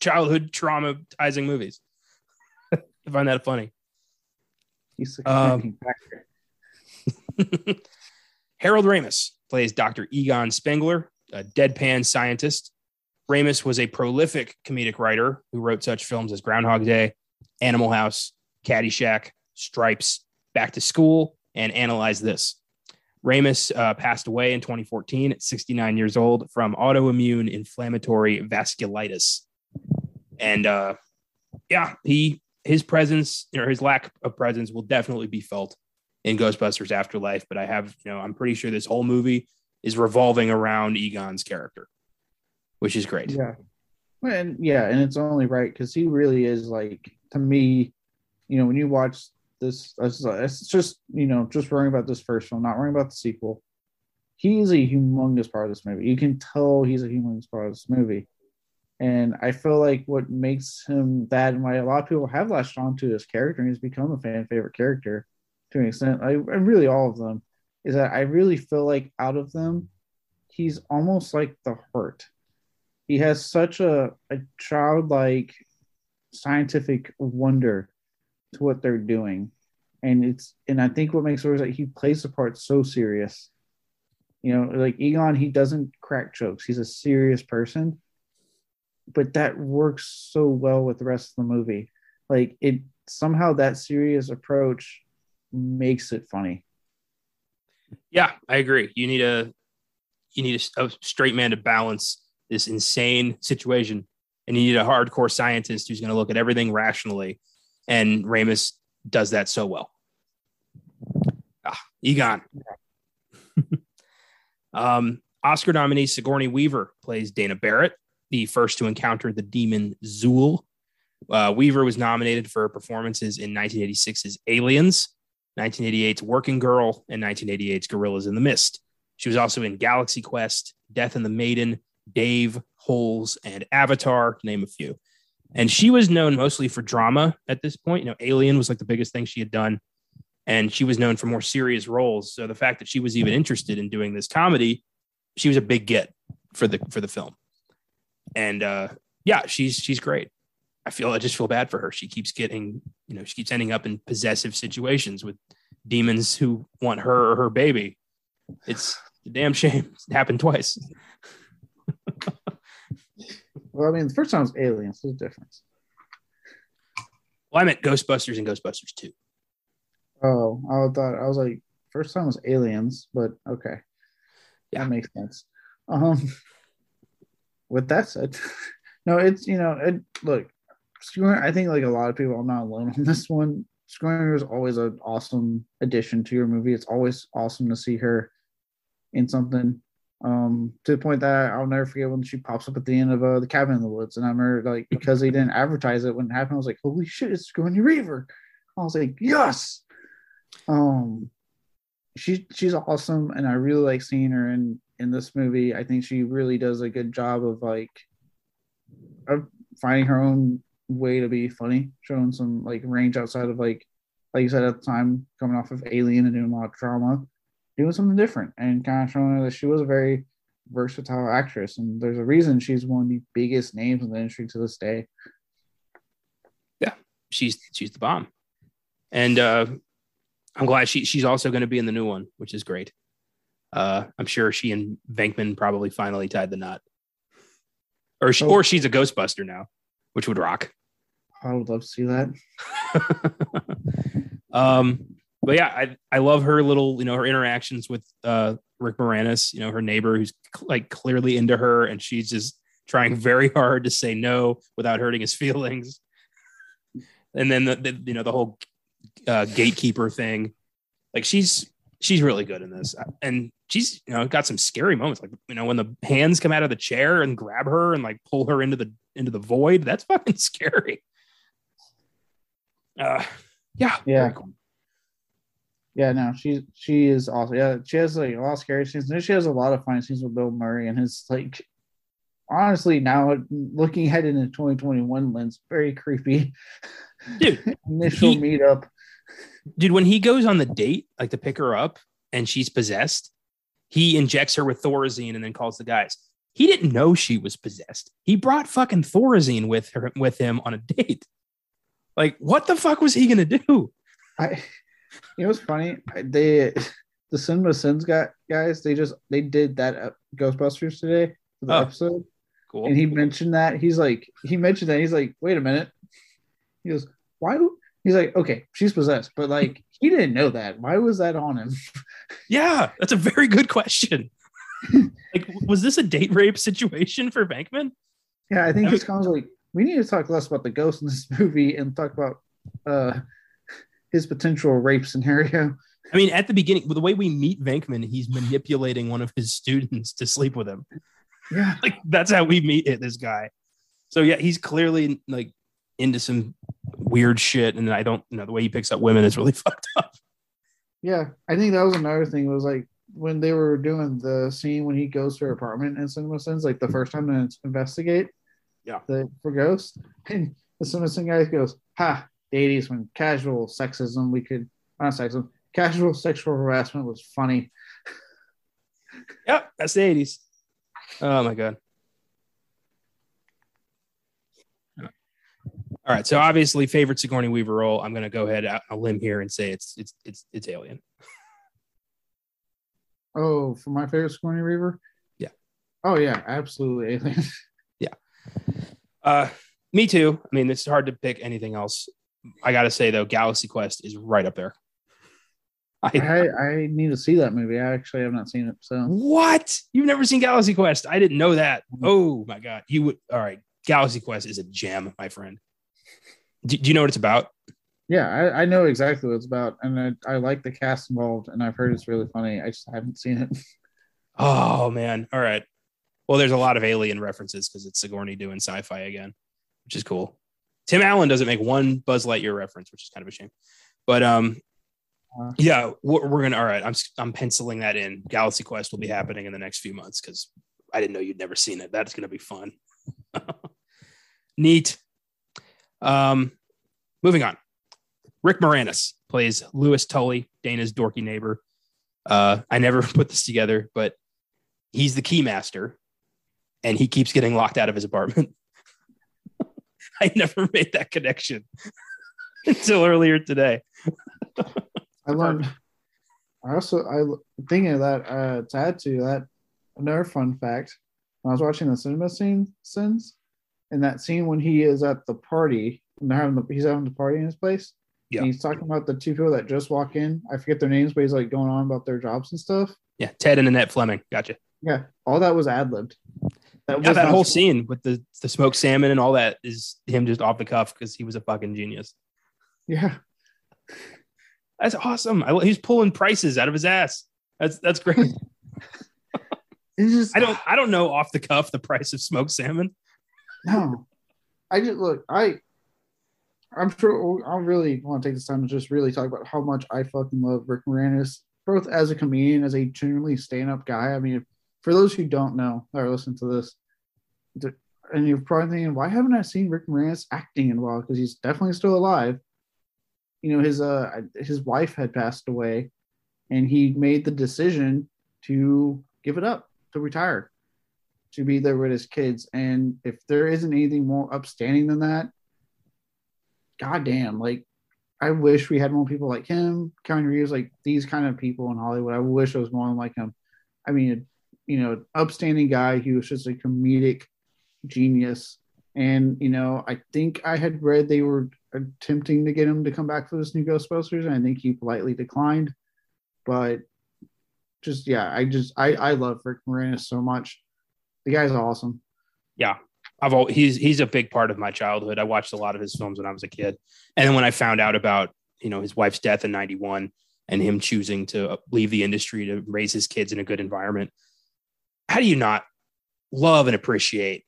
childhood traumatizing movies. I find that funny. He's the Um, factor. Harold Ramis plays Dr. Egon Spengler, a deadpan scientist. Ramis was a prolific comedic writer who wrote such films as Groundhog Day, Animal House, Caddyshack, Stripes, Back to School, and Analyze This. Ramis uh, passed away in 2014 at 69 years old from autoimmune inflammatory vasculitis. And uh, yeah, he his presence or his lack of presence will definitely be felt in Ghostbusters Afterlife. But I have, you know, I'm pretty sure this whole movie is revolving around Egon's character, which is great. Yeah. And yeah, and it's only right because he really is like to me, you know, when you watch this, it's just you know just worrying about this first film, not worrying about the sequel. He's a humongous part of this movie. You can tell he's a humongous part of this movie, and I feel like what makes him that, and why a lot of people have latched onto his character, and he's become a fan favorite character to an extent. I really all of them is that I really feel like out of them, he's almost like the hurt he has such a, a childlike scientific wonder to what they're doing. And it's and i think what makes it is that he plays the part so serious. You know like egon he doesn't crack jokes. He's a serious person. But that works so well with the rest of the movie. Like it somehow that serious approach makes it funny Yeah, I agree. You need a you need a, a straight man to balance this insane situation, and you need a hardcore scientist who's going to look at everything rationally. And Ramis does that so well. Ah, Egon, Um, Oscar nominee Sigourney Weaver plays Dana Barrett, the first to encounter the demon Zuul. Uh, Weaver was nominated for performances in 1986's Aliens, 1988's Working Girl, and 1988's Gorillas in the Mist. She was also in Galaxy Quest, Death and the Maiden, Dave, Holes, and Avatar, to name a few. And she was known mostly for drama at this point. You know, Alien was like the biggest thing she had done, and she was known for more serious roles. So the fact that she was even interested in doing this comedy, she was a big get for the for the film. And uh, yeah, she's she's great. I feel I just feel bad for her. She keeps getting, you know, she keeps ending up in possessive situations with demons who want her or her baby. It's a damn shame. It happened twice. Well, I mean, the first time was Aliens. There's a difference. Well, I meant Ghostbusters and Ghostbusters 2. Oh, I thought I was like, first time was Aliens, but okay, Yeah. that makes sense. Um, with that said, no, it's you know, it look, Sigourney, I think like a lot of people, I'm not alone on this one. Sigourney is always an awesome addition to your movie. It's always awesome to see her in something. Um, to the point that I'll never forget when she pops up at the end of uh, the Cabin in the Woods, and I remember like because they didn't advertise it when it happened, I was like, holy shit, it's Sigourney Weaver. I was like, yes. Um, she she's awesome, and I really like seeing her in in this movie. I think she really does a good job of like of finding her own way to be funny, showing some like range outside of like like you said at the time, coming off of Alien and doing a lot of drama, doing something different, and kind of showing her that she was a very versatile actress, and there's a reason she's one of the biggest names in the industry to this day. Yeah, she's she's the bomb. And uh I'm glad she she's also going to be in the new one, which is great. Uh I'm sure she and Venkman probably finally tied the knot. Or she, Oh. or she's a Ghostbuster now, which would rock. I would love to see that. um, but yeah, I I love her little, you know, her interactions with uh Rick Moranis, you know, her neighbor who's like clearly into her, and she's just trying very hard to say no without hurting his feelings. And then the, the you know the whole uh, gatekeeper thing, like she's she's really good in this, and she's you know got some scary moments, like you know when the hands come out of the chair and grab her and like pull her into the into the void. That's fucking scary. Uh, yeah, Yeah. cool. Yeah, no, she she is awesome. Yeah, she has like a lot of scary scenes. And she has a lot of fun scenes with Bill Murray and his like. Honestly, now looking ahead into 2021 lens, very creepy. Dude, Initial he- meetup. Dude, when he goes on the date, like to pick her up and she's possessed, he injects her with Thorazine and then calls the guys. He didn't know she was possessed. He brought fucking Thorazine with her with him on a date. Like, what the fuck was he gonna do? I, you know what's funny? They, the Cinema Sins got guys. They just they did that uh, Ghostbusters today for the Oh. episode, Cool. and he mentioned that. He's like, he mentioned that. He's like, wait a minute. He goes, why do? He's like, okay, she's possessed, but like he didn't know that. Why was that on him? yeah, that's a very good question. like, was this a date rape situation for Venkman? Yeah, I think I he's kind of like, we need to talk less about the ghost in this movie and talk about uh his potential rape scenario. I mean, at the beginning, the way we meet Venkman, he's manipulating one of his students to sleep with him. Yeah, like that's how we meet it, this guy. So yeah, he's clearly like into some weird shit, and I don't you know the way he picks up women is really fucked up. yeah. I think that was another thing. Was like when they were doing the scene when he goes to her apartment in Cinema Sins, like the first time to investigate. Yeah. The for ghost, and the Cinema Sin guy goes, "Ha, the '80s when casual sexism we could not sexism, casual sexual harassment was funny." Yep, that's the eighties. Oh my god. All right, so obviously, favorite Sigourney Weaver role. I'm going to go ahead out on a limb here and say it's it's it's it's Alien. Oh, for my favorite Sigourney Weaver. Yeah. Oh yeah, absolutely. Alien. Uh, me too. I mean, it's hard to pick anything else. I got to say though, Galaxy Quest is right up there. I, I I need to see that movie. I actually have not seen it. So What? You've never seen Galaxy Quest? I didn't know that. Oh my god, you would. All right, Galaxy Quest is a gem, my friend. Do, do you know what it's about? yeah, I, I know exactly what it's about, and I, I like the cast involved, and I've heard it's really funny. I just haven't seen it. Oh man. All right. Well, there's a lot of alien references because it's Sigourney doing sci-fi again, which is cool. Tim Allen doesn't make one Buzz Lightyear reference, which is kind of a shame. But um, Uh. yeah, we're, we're gonna. All right, I'm I'm penciling that in. Galaxy Quest will be happening in the next few months because I didn't know you'd never seen it. That's gonna be fun. Neat. Um, moving on. Rick Moranis plays Lewis Tully, Dana's dorky neighbor. Uh, I never put this together, but he's the keymaster, and he keeps getting locked out of his apartment. I never made that connection until earlier today. I learned. I also I thinking of that uh, to add to that another fun fact. When I was watching the Cinema Sins scenes, in that scene when he is at the party and they're having the he's having the party in his place. Yeah. He's talking about the two people that just walk in. I forget their names, but he's like going on about their jobs and stuff. Yeah, Ted and Annette Fleming. Gotcha. Yeah, all that was ad libbed. That Yeah, that whole scene with the the smoked salmon and all that is him just off the cuff because he was a fucking genius. Yeah, That's awesome. I, he's pulling prices out of his ass. That's that's great. just I don't I don't know off the cuff the price of smoked salmon. No, I just look. I, I'm sure I really want to take this time to just really talk about how much I fucking love Rick Moranis, both as a comedian, as a generally stand-up guy. I mean, for those who don't know or listen to this, and you're probably thinking, why haven't I seen Rick Moranis acting in a while? Because he's definitely still alive. You know, his uh his wife had passed away, and he made the decision to give it up to retire to be there with his kids. And if there isn't anything more upstanding than that, goddamn, like I wish we had more people like him, Keanu Reeves, like these kind of people in Hollywood. I wish it was more like him. I mean, you know, upstanding guy. He was just a comedic genius. And, you know, I think I had read they were attempting to get him to come back for this new Ghostbusters, and I think he politely declined. But just yeah, I just I I love Rick Moranis so much. The guy's awesome. Yeah. I've all he's he's a big part of my childhood. I watched a lot of his films when I was a kid, and then when I found out about you know his wife's death in '91 and him choosing to leave the industry to raise his kids in a good environment, how do you not love and appreciate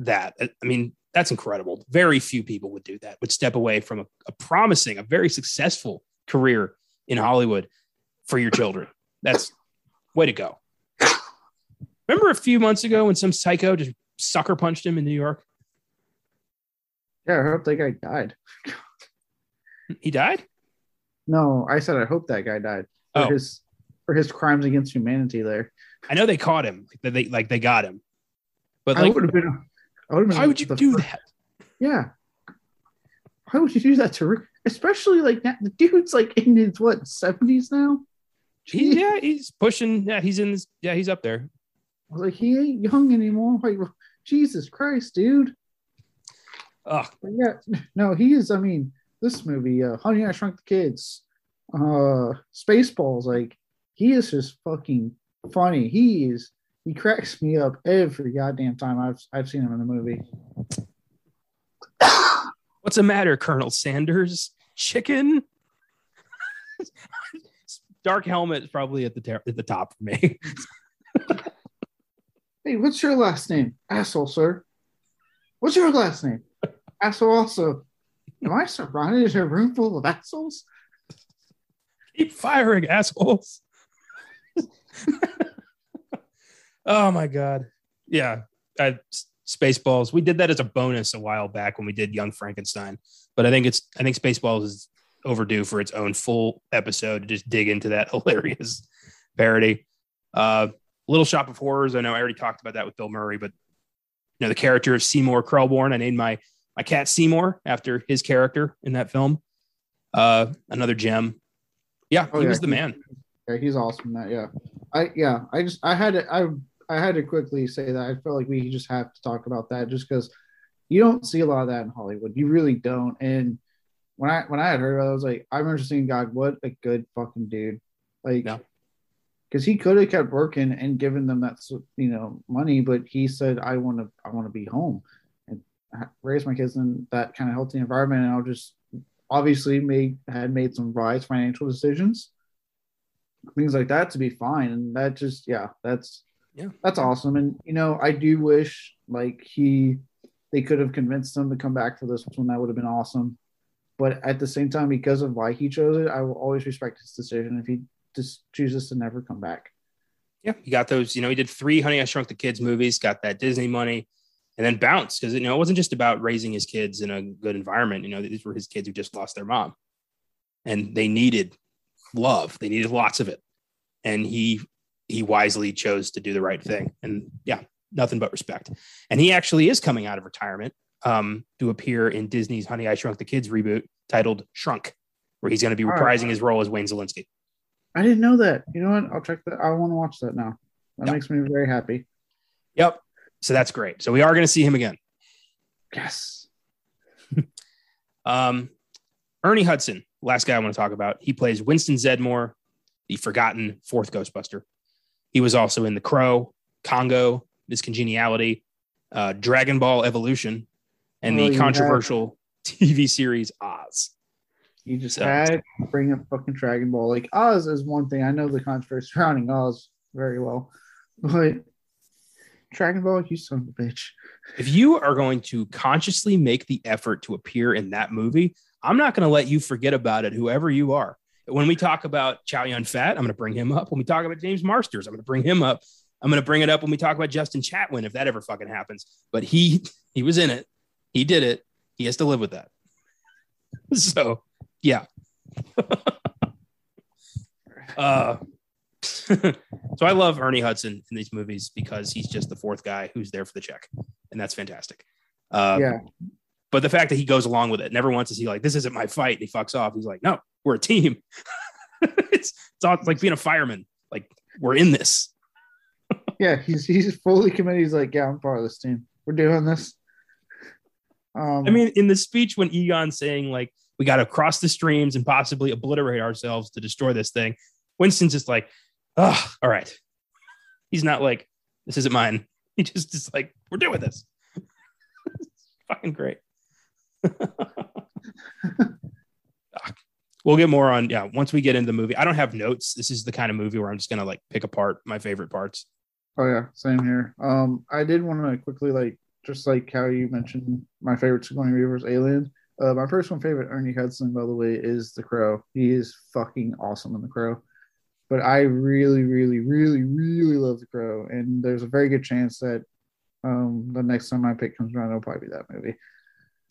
that? I mean, that's incredible. Very few people would do that. Would step away from a, a promising, a very successful career in Hollywood for your children. That's way to go. Remember a few months ago when some psycho just sucker punched him in New York? Yeah, I hope that guy died. He died? No, I said I hope that guy died for Oh. his for his crimes against humanity. There, I know they caught him. Like they like they got him. But I would have been. I would have been. why would you do fir- that? Yeah. Why would you do that to Rick? Especially like that, the dude's like in his what seventies now. He, yeah, he's pushing. Yeah, he's in this. Yeah, he's up there. Like he ain't young anymore. Like Jesus Christ, dude. Oh, But yeah, no, he is. I mean, this movie, uh, Honey I Shrunk the Kids, uh, Spaceballs, like he is just fucking funny. He is. He cracks me up every goddamn time I've I've seen him in the movie. what's the matter, Colonel Sanders? Chicken? Dark helmet is probably at the ter- at the top for me. Hey, what's your last name? Asshole, sir. What's your last name? Asshole also. Am I surrounded in a room full of assholes? Keep firing, assholes. oh my god. Yeah. I, Spaceballs. We did that as a bonus a while back when we did Young Frankenstein. But I think it's I think Spaceballs is overdue for its own full episode to just dig into that hilarious parody. Uh Little Shop of Horrors. I know I already talked about that with Bill Murray, but you know, the character of Seymour Krelborn. I named my my cat Seymour after his character in that film. Uh another gem. Yeah, Oh, he yeah. was the man. Yeah, he's awesome. That yeah, I yeah, I just I had to I I had to quickly say that I feel like we just have to talk about that just because you don't see a lot of that in Hollywood. You really don't. And when I when I had heard about it, I was like, I remember seeing God, what a good fucking dude. Like, Yeah. Because he could have kept working and given them that you know money, but he said, I want to I want to be home and raise my kids in that kind of healthy environment. And I'll just obviously made had made some wise financial decisions things like that to be fine. And that just yeah, that's Yeah. that's awesome. And you know, I do wish like he they could have convinced him to come back for this one. That would have been awesome. But at the same time, because of why he chose it, I will always respect his decision if he just chooses to never come back. Yeah, he got those. You know, he did three Honey I Shrunk the Kids movies, got that Disney money, and then bounced because you know it wasn't just about raising his kids in a good environment. You know, these were his kids who just lost their mom, and they needed love. They needed lots of it, and he he wisely chose to do the right thing. And yeah, nothing but respect. And he actually is coming out of retirement um, to appear in Disney's Honey I Shrunk the Kids reboot titled Shrunk, where he's going to be All right. reprising his role as Wayne Szalinski. I didn't know that. You know what? I'll check that. I want to watch that now. That Yeah. makes me very happy. Yep. So that's great. So we are going to see him again. Yes. Um, Ernie Hudson, last guy I want to talk about. He plays Winston Zeddemore, the forgotten fourth Ghostbuster. He was also in The Crow, Congo, Miss Congeniality, uh, Dragon Ball Evolution, and Oh, the controversial TV series Oz. You just So- had bring up fucking Dragon Ball. Like Oz is one thing. I know the controversy surrounding Oz very well, but Dragon Ball, you son of a bitch. If you are going to consciously make the effort to appear in that movie, I'm not going to let you forget about it, whoever you are. When we talk about Chow Yun Fat, I'm going to bring him up. When we talk about James Marsters, I'm going to bring him up. I'm going to bring it up when we talk about Justin Chatwin, if that ever fucking happens. But he he was in it. He did it. He has to live with that. So, yeah. uh, so I love Ernie Hudson in these movies because he's just the fourth guy who's there for the check, and that's fantastic. Uh, yeah, but the fact that he goes along with it, never once is he like, "This isn't my fight." And he fucks off. He's like, "No, we're a team." it's it's all, it's like being a fireman. Like we're in this. yeah. He's he's fully committed. He's like, yeah, I'm part of this team. We're doing this. Um, I mean, in the speech when Egon's saying like, "We got to cross the streams and possibly obliterate ourselves to destroy this thing," Winston's just like, "Oh, all right." He's not like, "This isn't mine." He just is like, "We're doing this." fucking great. we'll get more on yeah once we get into the movie i don't have notes this is the kind of movie where i'm just gonna like pick apart my favorite parts Oh yeah, same here. Um, I did want to quickly like just like how you mentioned my favorite Sigourney Weaver's Alien. Uh, my personal favorite Ernie Hudson, by the way, is The Crow. He is fucking awesome in The Crow. But I really, really, really, really love The Crow, and there's a very good chance that um the next time my pick comes around, it'll probably be that movie.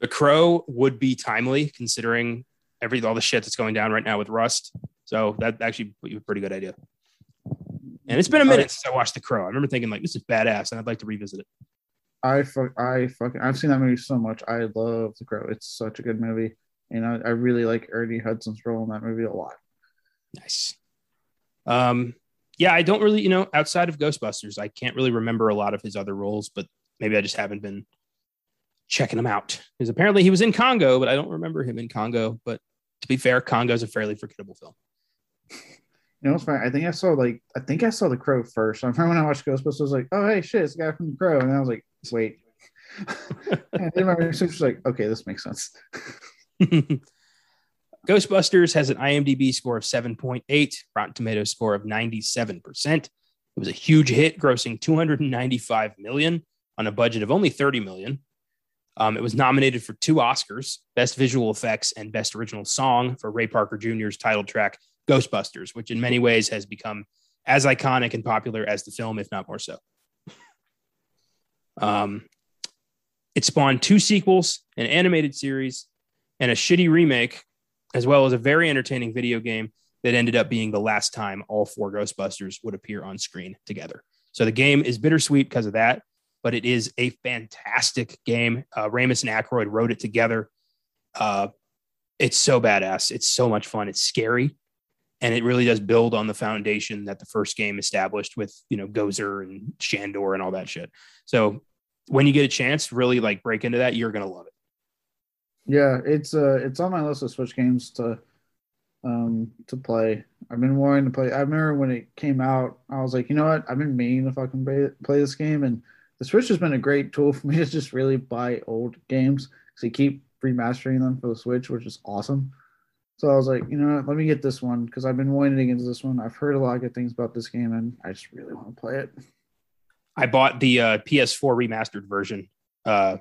the crow would be timely considering every all the shit that's going down right now with rust so that actually would be a pretty good idea and it's been a minute since i watched the crow i remember thinking like this is badass and i'd like to revisit it I fuck, I fucking, I've seen that movie so much. I love The Crow. It's such a good movie, and I, I really like Ernie Hudson's role in that movie a lot. nice um yeah i don't really you know outside of ghostbusters i can't really remember a lot of his other roles but maybe i just haven't been checking him out because apparently he was in congo but i don't remember him in congo but to be fair congo is a fairly forgettable film You know, it's funny. I think I saw like I think I saw the Crow first. I remember when I watched Ghostbusters, I was like, "Oh, hey, shit, it's the guy from the Crow," and I was like, "Wait." and then my research was like, "Okay, this makes sense." Ghostbusters has an IMDb score of 7.8, Rotten Tomatoes score of 97%. It was a huge hit, grossing 295 million on a budget of only 30 million. Um, it was nominated for two Oscars, Best Visual Effects and Best Original Song for Ray Parker Jr.'s title track, Ghostbusters, which in many ways has become as iconic and popular as the film, if not more so. Um, it spawned two sequels, an animated series, and a shitty remake as well as a very entertaining video game that ended up being the last time all four Ghostbusters would appear on screen together. So the game is bittersweet because of that, but it is a fantastic game. Uh, Ramis and Aykroyd wrote it together. Uh, it's so badass. It's so much fun. It's scary, and it really does build on the foundation that the first game established with you know Gozer and Shandor and all that shit. So when you get a chance, really like break into that, you're gonna love it. Yeah, it's uh, it's on my list of Switch games to um to play. I've been wanting to play. I remember when it came out, I was like, you know what? I've been meaning to fucking play, play this game, and the Switch has been a great tool for me to just really buy old games because they keep remastering them for the Switch, which is awesome. So I was like, you know what, let me get this one because I've been wanting get this one. I've heard a lot of good things about this game and I just really want to play it. I bought the uh, PS4 remastered version. Uh,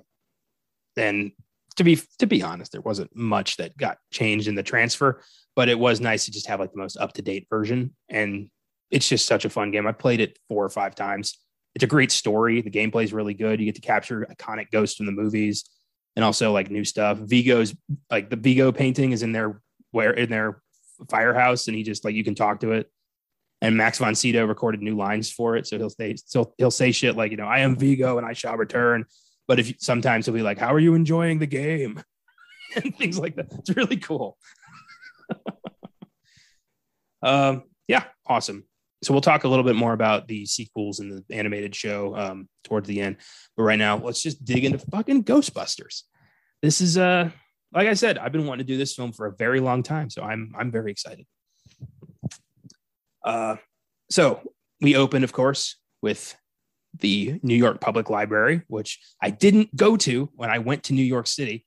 and to be to be honest, there wasn't much that got changed in the transfer, but it was nice to just have like the most up to date version. And it's just such a fun game. I played it four or five times. It's a great story. The gameplay is really good. You get to capture iconic ghosts from the movies and also like new stuff. Vigo's like the Vigo painting is in their where in their firehouse, and he just like you can talk to it. And Max von Sydow recorded new lines for it, so he'll say so he'll say shit like you know I am Vigo and I shall return. But if sometimes he'll be like, "How are you enjoying the game?" and things like that. It's really cool. um, yeah, awesome. So we'll talk a little bit more about the sequels and the animated show um, towards the end. But right now, let's just dig into fucking Ghostbusters. This is uh like I said, I've been wanting to do this film for a very long time, so I'm I'm very excited. Uh, so we open, of course, with the New York Public Library, which I didn't go to when I went to New York City.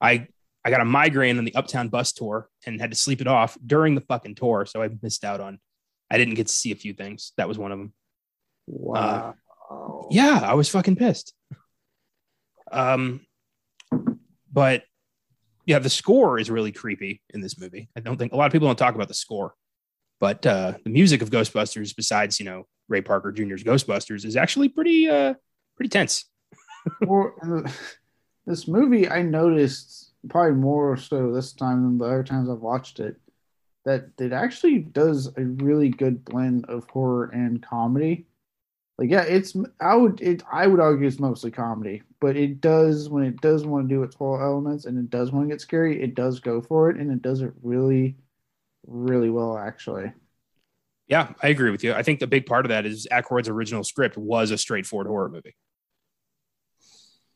I I got a migraine on the Uptown bus tour and had to sleep it off during the fucking tour, so I missed out on. I didn't get to see a few things. That was one of them. Wow. Uh, yeah, I was fucking pissed. Um, but yeah, the score is really creepy in this movie. I don't think a lot of people don't talk about the score, but uh, the music of Ghostbusters, besides you know Ray Parker Jr.'s Ghostbusters, is actually pretty uh, pretty tense. well, this movie, I noticed probably more so this time than the other times I've watched it that it actually does a really good blend of horror and comedy. Like yeah, it's I would it I would argue it's mostly comedy, but it does when it does want to do its horror elements and it does want to get scary, it does go for it and it does it really, really well actually. Yeah, I agree with you. I think the big part of that is Aykroyd's original script was a straightforward horror movie.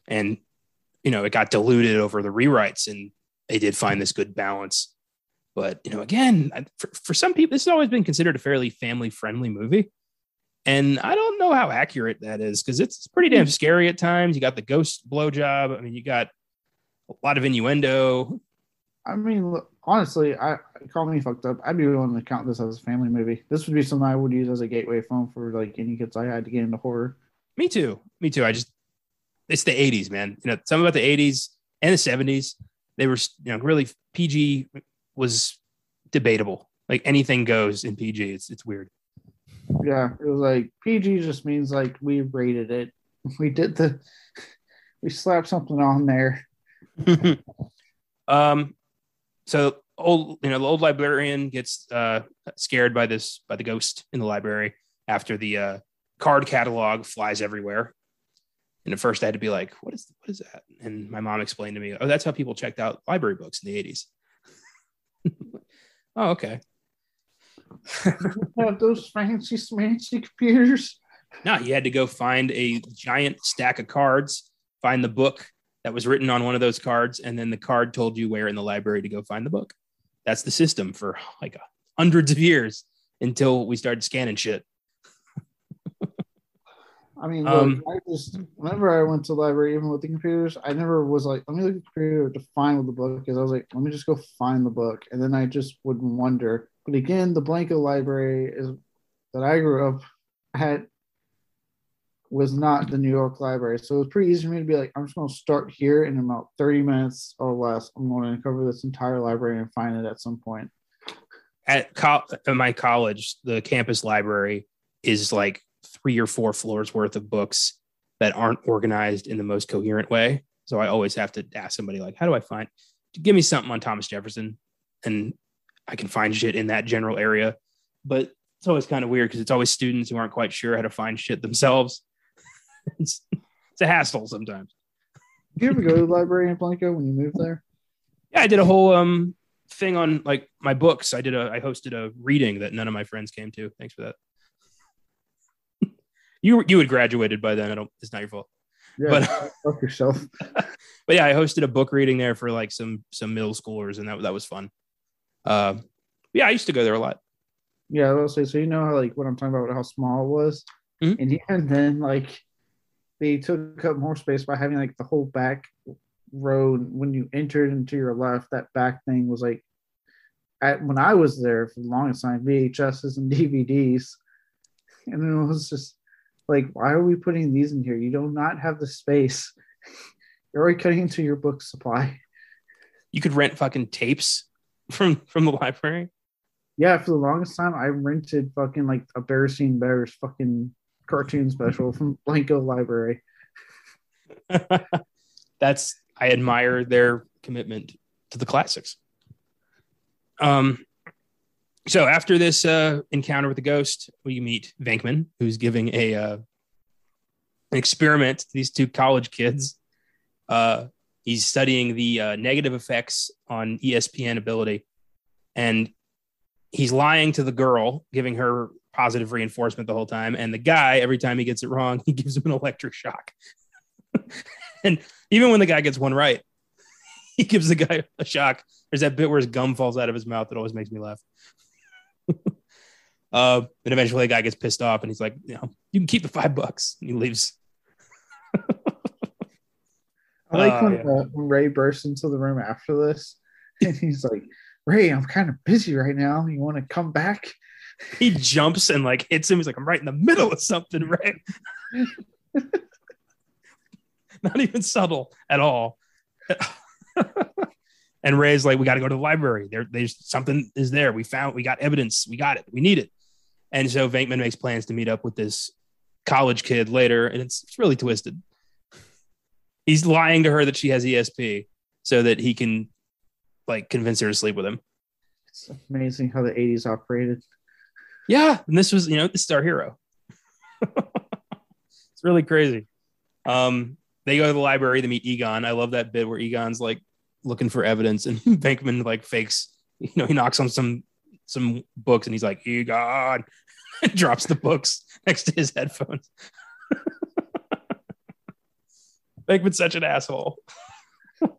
And you know, it got diluted over the rewrites and they did find this good balance. But, you know, again, for, for some people, this has always been considered a fairly family friendly movie. And I don't know how accurate that is because it's pretty damn hmm. scary at times. You got the ghost blowjob. I mean, you got a lot of innuendo. I mean, look, honestly, I call me fucked up. I'd be willing to count this as a family movie. This would be something I would use as a gateway film for like any kids I had to get into horror. Me too. Me too. I just it's the 80s, man. You know, something about the 80s and the 70s. They were, you know, really PG was debatable. Like anything goes in PG. It's it's weird. Yeah, it was like PG just means like we rated it. We did the we slapped something on there. um so old you know the old librarian gets uh scared by this by the ghost in the library after the uh card catalog flies everywhere. And at first I had to be like, what is what is that? And my mom explained to me, oh, that's how people checked out library books in the 80s. oh, okay have those fancy fancy computers. No, you had to go find a giant stack of cards, find the book that was written on one of those cards, and then the card told you where in the library to go find the book. That's the system for like hundreds of years until we started scanning shit. I mean, look, um, I just whenever I went to the library, even with the computers, I never was like, let me look at the computer to find what the book is. I was like, let me just go find the book, and then I just would wonder. But again, the Blanco Library is that I grew up at was not the New York Library, so it was pretty easy for me to be like, I'm just going to start here in about 30 minutes or less. I'm going to cover this entire library and find it at some point. At, co- at my college, the campus library is like three or four floors worth of books that aren't organized in the most coherent way. So I always have to ask somebody like, how do I find? Give me something on Thomas Jefferson, and I can find shit in that general area. But it's always kind of weird because it's always students who aren't quite sure how to find shit themselves. it's, it's a hassle sometimes. Did you ever go to the library in Blanco when you moved there? Yeah, I did a whole um thing on like my books. I did a I hosted a reading that none of my friends came to. Thanks for that you you had graduated by then. I don't. It's not your fault. Yeah, but fuck yourself. but yeah, I hosted a book reading there for like some some middle schoolers, and that that was fun. Uh, yeah, I used to go there a lot. Yeah, I'll say so. You know how like what I'm talking about, how small it was, mm-hmm. and even then, like they took up more space by having like the whole back road when you entered into your left. That back thing was like at when I was there for the longest time, VHSs and DVDs, and then it was just like, why are we putting these in here? You do not have the space. You're already cutting into your book supply. You could rent fucking tapes from from the library. Yeah, for the longest time, I rented fucking like a Berenstain Bears fucking cartoon special from Blanco Library. That's I admire their commitment to the classics. Um, so after this uh, encounter with the ghost, we meet Venkman, who's giving a uh, an experiment to these two college kids. Uh, he's studying the uh, negative effects on ESPN ability, and he's lying to the girl, giving her positive reinforcement the whole time. And the guy, every time he gets it wrong, he gives him an electric shock. and even when the guy gets one right, he gives the guy a shock. There's that bit where his gum falls out of his mouth that always makes me laugh. uh, and eventually, the guy gets pissed off, and he's like, "You know, you can keep the five bucks." And he leaves. I like Uh, when, yeah. uh, when Ray bursts into the room after this, and he's like, "Ray, I'm kind of busy right now. You want to come back?" he jumps and like hits him. He's like, "I'm right in the middle of something, right?" Not even subtle at all. and Ray's like, "We got to go to the library. There, there's something is there. We found, we got evidence. We got it. We need it." And so Venkman makes plans to meet up with this college kid later, and it's, it's really twisted. He's lying to her that she has ESP so that he can like convince her to sleep with him. It's amazing how the '80s operated. Yeah, and this was, you know, this is our hero. it's really crazy. Um, they go to the library to meet Egon. I love that bit where Egon's like looking for evidence, and Venkman like fakes, you know, he knocks on some some books, and he's like Egon, drops the books next to his headphones. Venkman's such an asshole. oh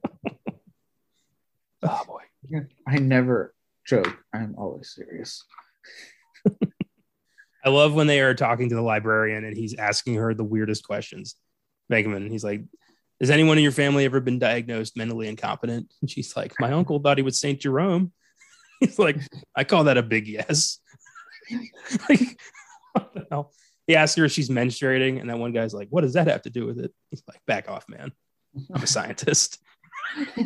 boy. I never joke. I'm always serious. I love when they are talking to the librarian and he's asking her the weirdest questions. Venkman, he's like, Has anyone in your family ever been diagnosed mentally incompetent? And she's like, My uncle thought he was St. Jerome. He's like, I call that a big yes. like, what the hell? He asks her if she's menstruating, and that one guy's like, What does that have to do with it? He's like, Back off, man. I'm a scientist.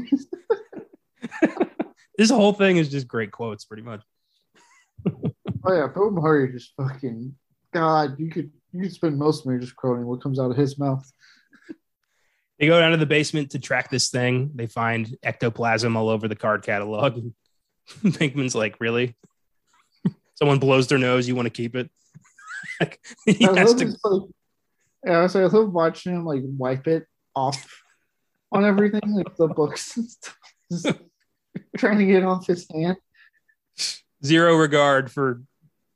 this whole thing is just great quotes, pretty much. Oh yeah, Bill Murray just fucking God. You could you could spend most of me just quoting what comes out of his mouth. They go down to the basement to track this thing. They find ectoplasm all over the card catalog. Venkman's like, really? Someone blows their nose. You want to keep it? Like, he I has love to. his, like, yeah, I was I love watching him like wipe it off on everything, like the books and stuff. Trying to get it off his hand. Zero regard for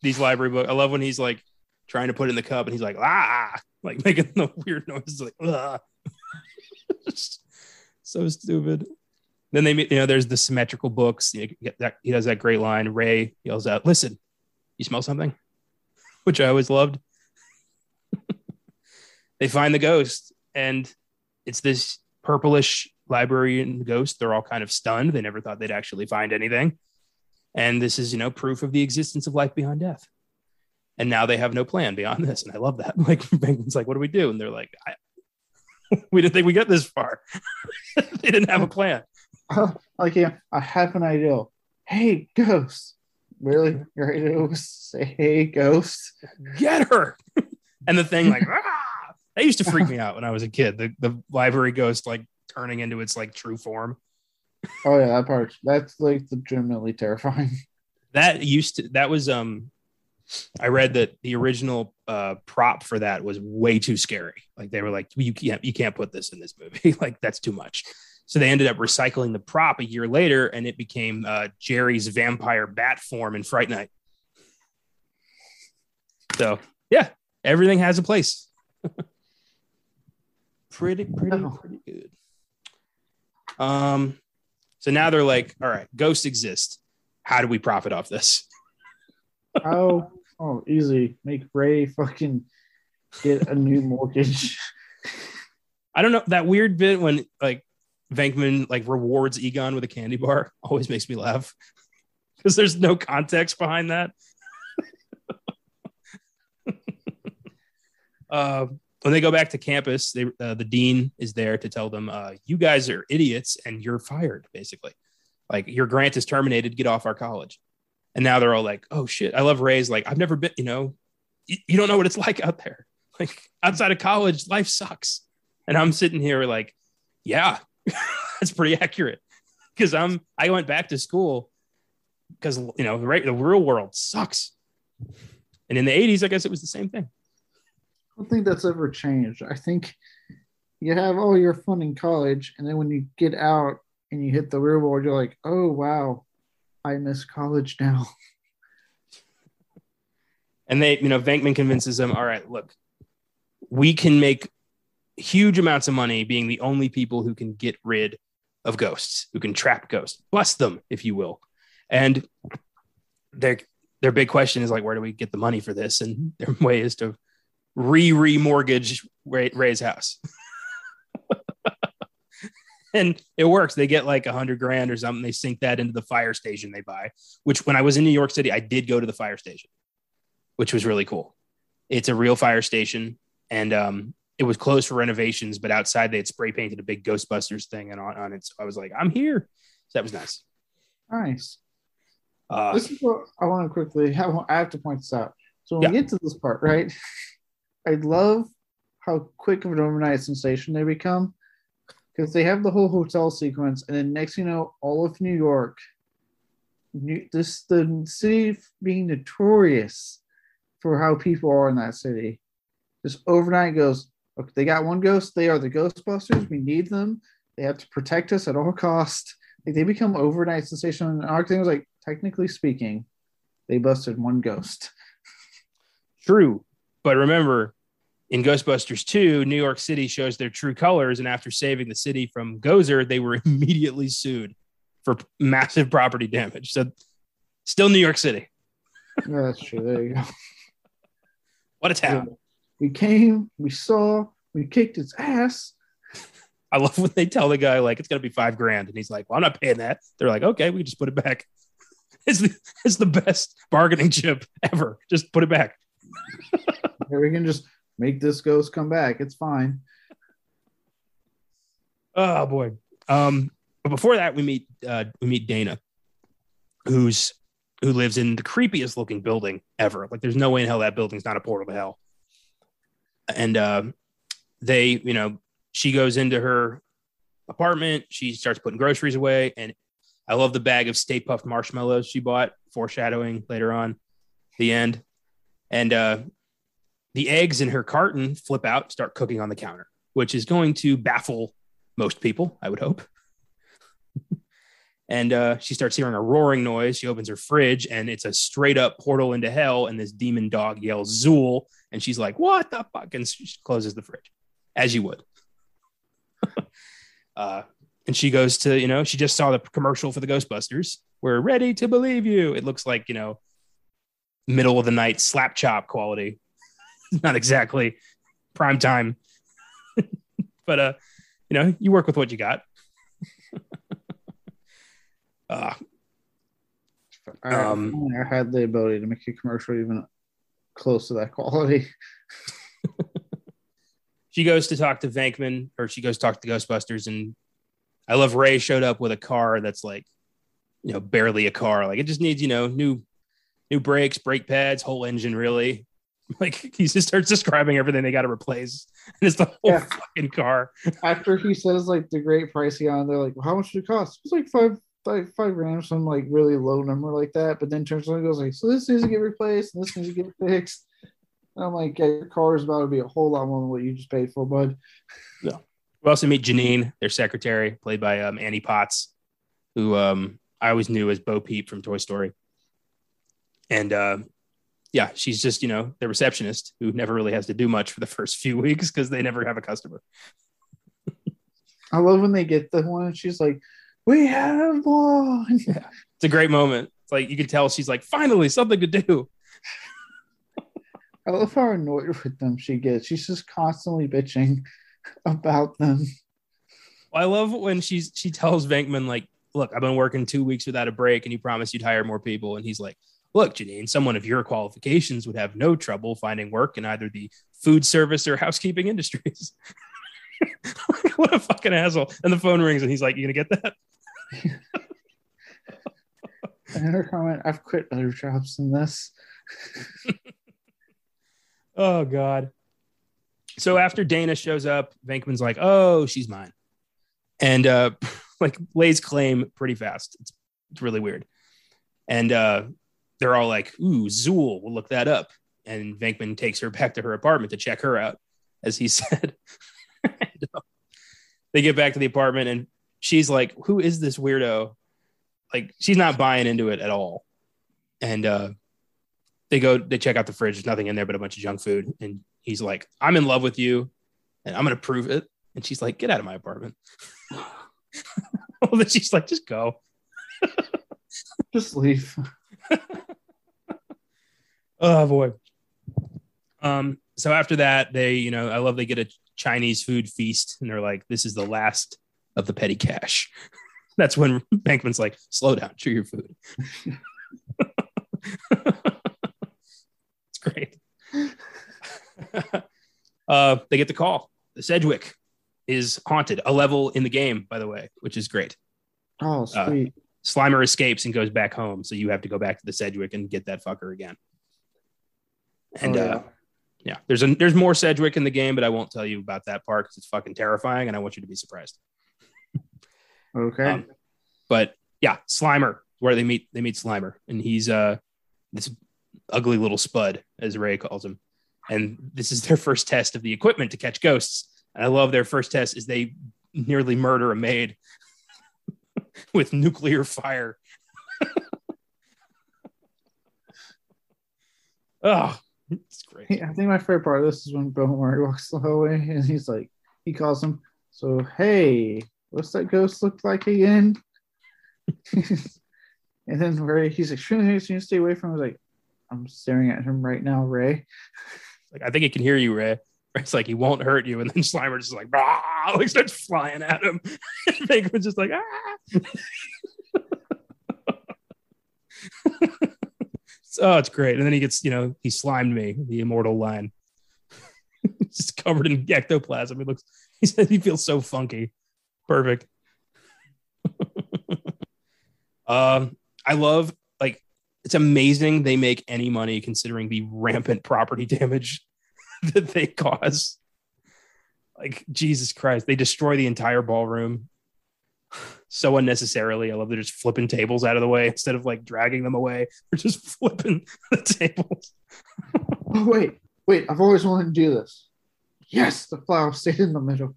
these library books. I love when he's like trying to put it in the cup and he's like, ah, like making the weird noises, like, ah. so stupid. Then they, meet- you know, there's the symmetrical books. You get that he does that great line. Ray yells out, "Listen, you smell something," which I always loved. they find the ghost, and it's this purplish library librarian ghost. They're all kind of stunned. They never thought they'd actually find anything. And this is, you know, proof of the existence of life beyond death. And now they have no plan beyond this. And I love that. Like, Venkman's like, what do we do? And they're like, we didn't think we get this far. they didn't have a plan. Uh, like, yeah, I have an idea. Hey, ghost. Really? You're ready to say, hey, ghost? Get her. and the thing, like, ah! that used to freak me out when I was a kid. The, the library ghost, like, turning into its like true form. Oh, yeah, that part. That's like legitimately terrifying. that used to that was um i read that the original uh prop for that was way too scary like they were like you can't you can't put this in this movie like that's too much so they ended up recycling the prop a year later and it became uh jerry's vampire bat form in fright night so yeah everything has a place pretty pretty Oh. pretty good um so now they're like all right ghosts exist how do we profit off this Oh, oh, easy. Make Ray fucking get a new mortgage. I don't know that weird bit when like Venkman like rewards Egon with a candy bar always makes me laugh. because there's no context behind that. uh, when they go back to campus, they, uh, the dean is there to tell them, uh, "You guys are idiots, and you're fired." Basically, like your grant is terminated. Get off our college. And now they're all like, "Oh shit!" I love Ray's like, "I've never been. You know, you, you don't know what it's like out there. Like outside of college, life sucks." And I'm sitting here like, "Yeah, that's pretty accurate." Because I'm I went back to school because you know the, the real world sucks. And in the 80s, I guess it was the same thing. I don't think that's ever changed. I think you have all your fun in college, and then when you get out and you hit the real world, you're like, oh wow, I miss college now. And they, you know, Venkman convinces them, all right, look, we can make huge amounts of money being the only people who can get rid of ghosts, who can trap ghosts, bust them, if you will. And their their big question is like, where do we get the money for this? And their way is to re remortgage Ray, Ray's house. and it works. They get like a hundred grand or something. They sink that into the fire station they buy. Which when I was in New York City, I did go to the fire station, which was really cool. It's a real fire station, and um, it was closed for renovations, but outside they had spray painted a big Ghostbusters thing and on, on it. So I was like, I'm here. So that was nice. Nice. Uh, this is what I want to quickly have. I have to point this out. So when yeah. we get to this part, right? I love how quick of an overnight sensation they become because they have the whole hotel sequence, and then next you know, all of New York, New, this the city being notorious for how people are in that city. Just overnight goes. Okay, they got one ghost. They are the Ghostbusters. We need them. They have to protect us at all costs. Like they become overnight sensation. And our thing was like, technically speaking, they busted one ghost. True, but remember, in Ghostbusters 2, New York City shows their true colors. And after saving the city from Gozer, they were immediately sued for massive property damage. So, still New York City. yeah, that's true. There you go. What a town. We came, we saw, we kicked its ass. I love when they tell the guy, like, it's going to be five grand. And he's like, well, I'm not paying that. They're like, okay, we just put it back. It's the, it's the best bargaining chip ever. Just put it back. we can just make this ghost come back. It's fine. Oh boy. Um, but before that, we meet uh, we meet Dana, who's who lives in the creepiest looking building ever. Like, there's no way in hell that building's not a portal to hell. And uh, they, you know, she goes into her apartment. She starts putting groceries away, and I love the bag of Stay Puft marshmallows she bought, foreshadowing later on the end. And uh, the eggs in her carton flip out, start cooking on the counter, which is going to baffle most people, I would hope. and uh, she starts hearing a roaring noise. She opens her fridge, and it's a straight up portal into hell. And this demon dog yells "Zuul," and she's like, "What the fuck?" And she closes the fridge, as you would. uh, and she goes to, you know, she just saw the commercial for the Ghostbusters. We're ready to believe you. It looks like, you know, middle of the night slap chop quality not exactly prime time. but uh, you know, you work with what you got. uh, um, I had the ability to make a commercial even close to that quality. she goes to talk to Venkman, or she goes to talk to Ghostbusters, and I love Ray showed up with a car that's like, you know, barely a car. Like it just needs, you know, new new brakes, brake pads, whole engine, really. Like he just starts describing everything they got to replace, and it's the whole yeah. fucking car. After he says like the great pricing on, they're like, well, "How much did it cost?" It's like five, five, five grand, some like really low number like that. But then turns around and goes like, "So this needs to get replaced, and this needs to get fixed." And I'm like, yeah, "Your car is about to be a whole lot more than what you just paid for, bud." Yeah. We also meet Janine, their secretary, played by um, Annie Potts, who um, I always knew as Bo Peep from Toy Story. And uh, yeah, she's just, you know, the receptionist who never really has to do much for the first few weeks because they never have a customer. I love when they get the one and she's like, We have one. Yeah. It's a great moment. It's like you can tell she's like, finally something to do. I love how annoyed with them she gets. She's just constantly bitching about them. I love when she's she tells Venkman like look, I've been working two weeks without a break, and you promised you'd hire more people. And he's like, look, Janine, someone of your qualifications would have no trouble finding work in either the food service or housekeeping industries. what a fucking asshole. And the phone rings and he's like, You gonna get that? Another comment I've quit other jobs than this. oh, God. So after Dana shows up, Venkman's like, Oh, she's mine. And uh, like lays claim pretty fast. It's, it's really weird. And uh, they're all like, Ooh, Zuul, we'll look that up. And Venkman takes her back to her apartment to check her out, as he said. they get back to the apartment and she's like, Who is this weirdo? Like, she's not buying into it at all. And uh, they go, they check out the fridge. There's nothing in there but a bunch of junk food. And he's like, I'm in love with you and I'm going to prove it. And she's like, Get out of my apartment. well, then she's like, Just go. Just leave. oh, boy. Um, so after that, they, you know, I love they get a Chinese food feast, and they're like, "This is the last of the petty cash." That's when Venkman's like, "Slow down, chew your food." it's great. uh, they get the call. The Sedgwick is haunted, a level in the game, by the way, which is great. Oh, sweet. Uh, Slimer escapes and goes back home, so you have to go back to the Sedgwick and get that fucker again. And oh, yeah. uh, yeah, there's a there's more Sedgwick in the game, but I won't tell you about that part because it's fucking terrifying, and I want you to be surprised. Okay. Um, but yeah, Slimer, where they meet they meet Slimer, and he's uh this ugly little spud, as Ray calls him, and this is their first test of the equipment to catch ghosts. And I love their first test is they nearly murder a maid with nuclear fire. oh, it's great. I think my favorite part of this is when Bill Murray walks the hallway and he's like, he calls him, so hey, what's that ghost look like again? and then Ray, he's extremely nice to stay away from him. He's like, I'm staring at him right now, Ray. Like, I think he can hear you, Ray. It's like he won't hurt you, and then Slimer just like, like starts flying at him. Venkman's just like, ah. oh, it's great. And then he gets, you know, he slimed me, the immortal line. just covered in ectoplasm. He looks, he said he feels so funky. Perfect. um, I love like it's amazing they make any money considering the rampant property damage that they cause. Like Jesus Christ, they destroy the entire ballroom so unnecessarily. I love they're just flipping tables out of the way instead of like dragging them away. They're just flipping the tables. oh, wait, wait! I've always wanted to do this. Yes, the flower stayed in the middle.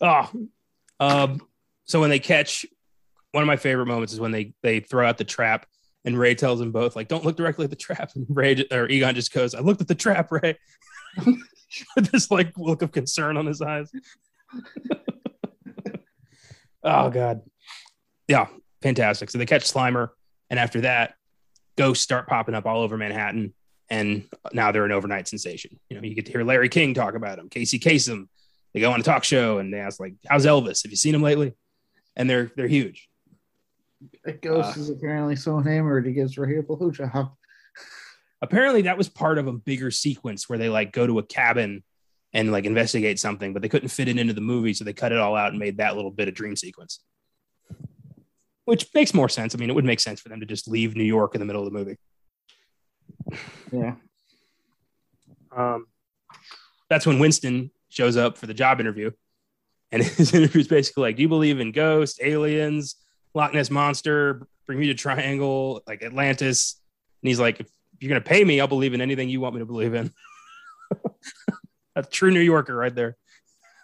Oh, um, so when they catch, one of my favorite moments is when they they throw out the trap and Ray tells them both like, "Don't look directly at the trap." And Ray or Egon just goes, "I looked at the trap, Ray." With this like look of concern on his eyes. oh god, yeah, fantastic. So they catch Slimer, and after that, ghosts start popping up all over Manhattan, and now they're an overnight sensation. You know, you get to hear Larry King talk about them, Casey Kasem. They go on a talk show and they ask like, "How's Elvis? Have you seen him lately?" And they're they're huge. A ghost uh, is apparently so enamored he gives Ray a blowjob. Apparently, that was part of a bigger sequence where they like go to a cabin and like investigate something, but they couldn't fit it into the movie, so they cut it all out and made that little bit of dream sequence. Which makes more sense. I mean, it would make sense for them to just leave New York in the middle of the movie. Yeah. Um, that's when Winston shows up for the job interview, and his interview is basically like, "Do you believe in ghosts, aliens, Loch Ness monster, Bermuda Triangle, like Atlantis?" And he's like, "If you're gonna pay me, I'll believe in anything you want me to believe in." a true New Yorker right there.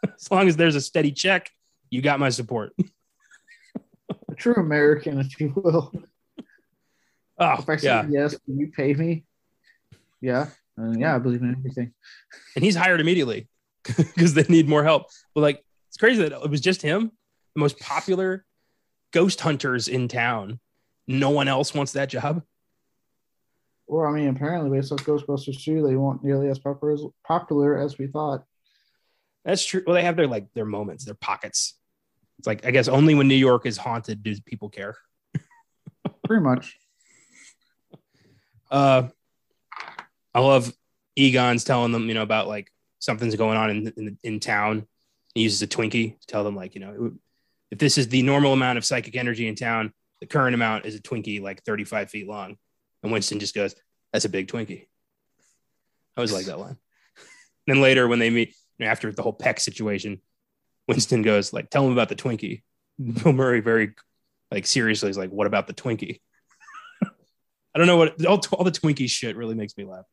as long as there's a steady check, you got my support. a true American, if you will. Oh, if I say yeah. yes, can you pay me? Yeah. Uh, yeah, I believe in everything. And he's hired immediately because they need more help. But like, it's crazy that it was just him, the most popular ghost hunters in town. No one else wants that job. Well, I mean, apparently, based off Ghostbusters 2, they weren't nearly as popular as, popular as we thought. That's true. Well, they have their like their moments, their pockets. It's like I guess only when New York is haunted do people care. Pretty much. Uh, I love Egon's telling them, you know, about like something's going on in in, in town. He uses a Twinkie to tell them, like, you know, if this is the normal amount of psychic energy in town, the current amount is a Twinkie like 35 feet long. And Winston just goes, That's a big Twinkie. I always like that line. then later, when they meet after the whole Peck situation, Winston goes, like, tell him about the Twinkie. Bill Murray very like seriously is like, what about the Twinkie? I don't know what all, all the Twinkie shit really makes me laugh.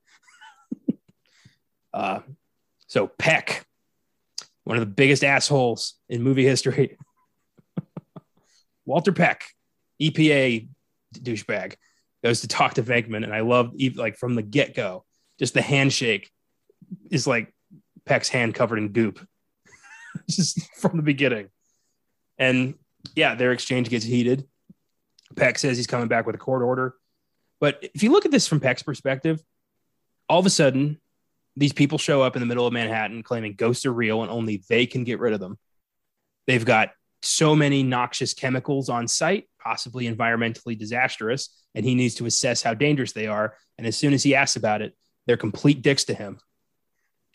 uh, so Peck, one of the biggest assholes in movie history. Walter Peck, EPA douchebag, goes to talk to Venkman, and I love like from the get go, just the handshake is like Peck's hand covered in goop, just from the beginning. And yeah, their exchange gets heated. Peck says he's coming back with a court order. But if you look at this from Peck's perspective, all of a sudden, these people show up in the middle of Manhattan claiming ghosts are real and only they can get rid of them. They've got so many noxious chemicals on site, possibly environmentally disastrous, and he needs to assess how dangerous they are. And as soon as he asks about it, they're complete dicks to him.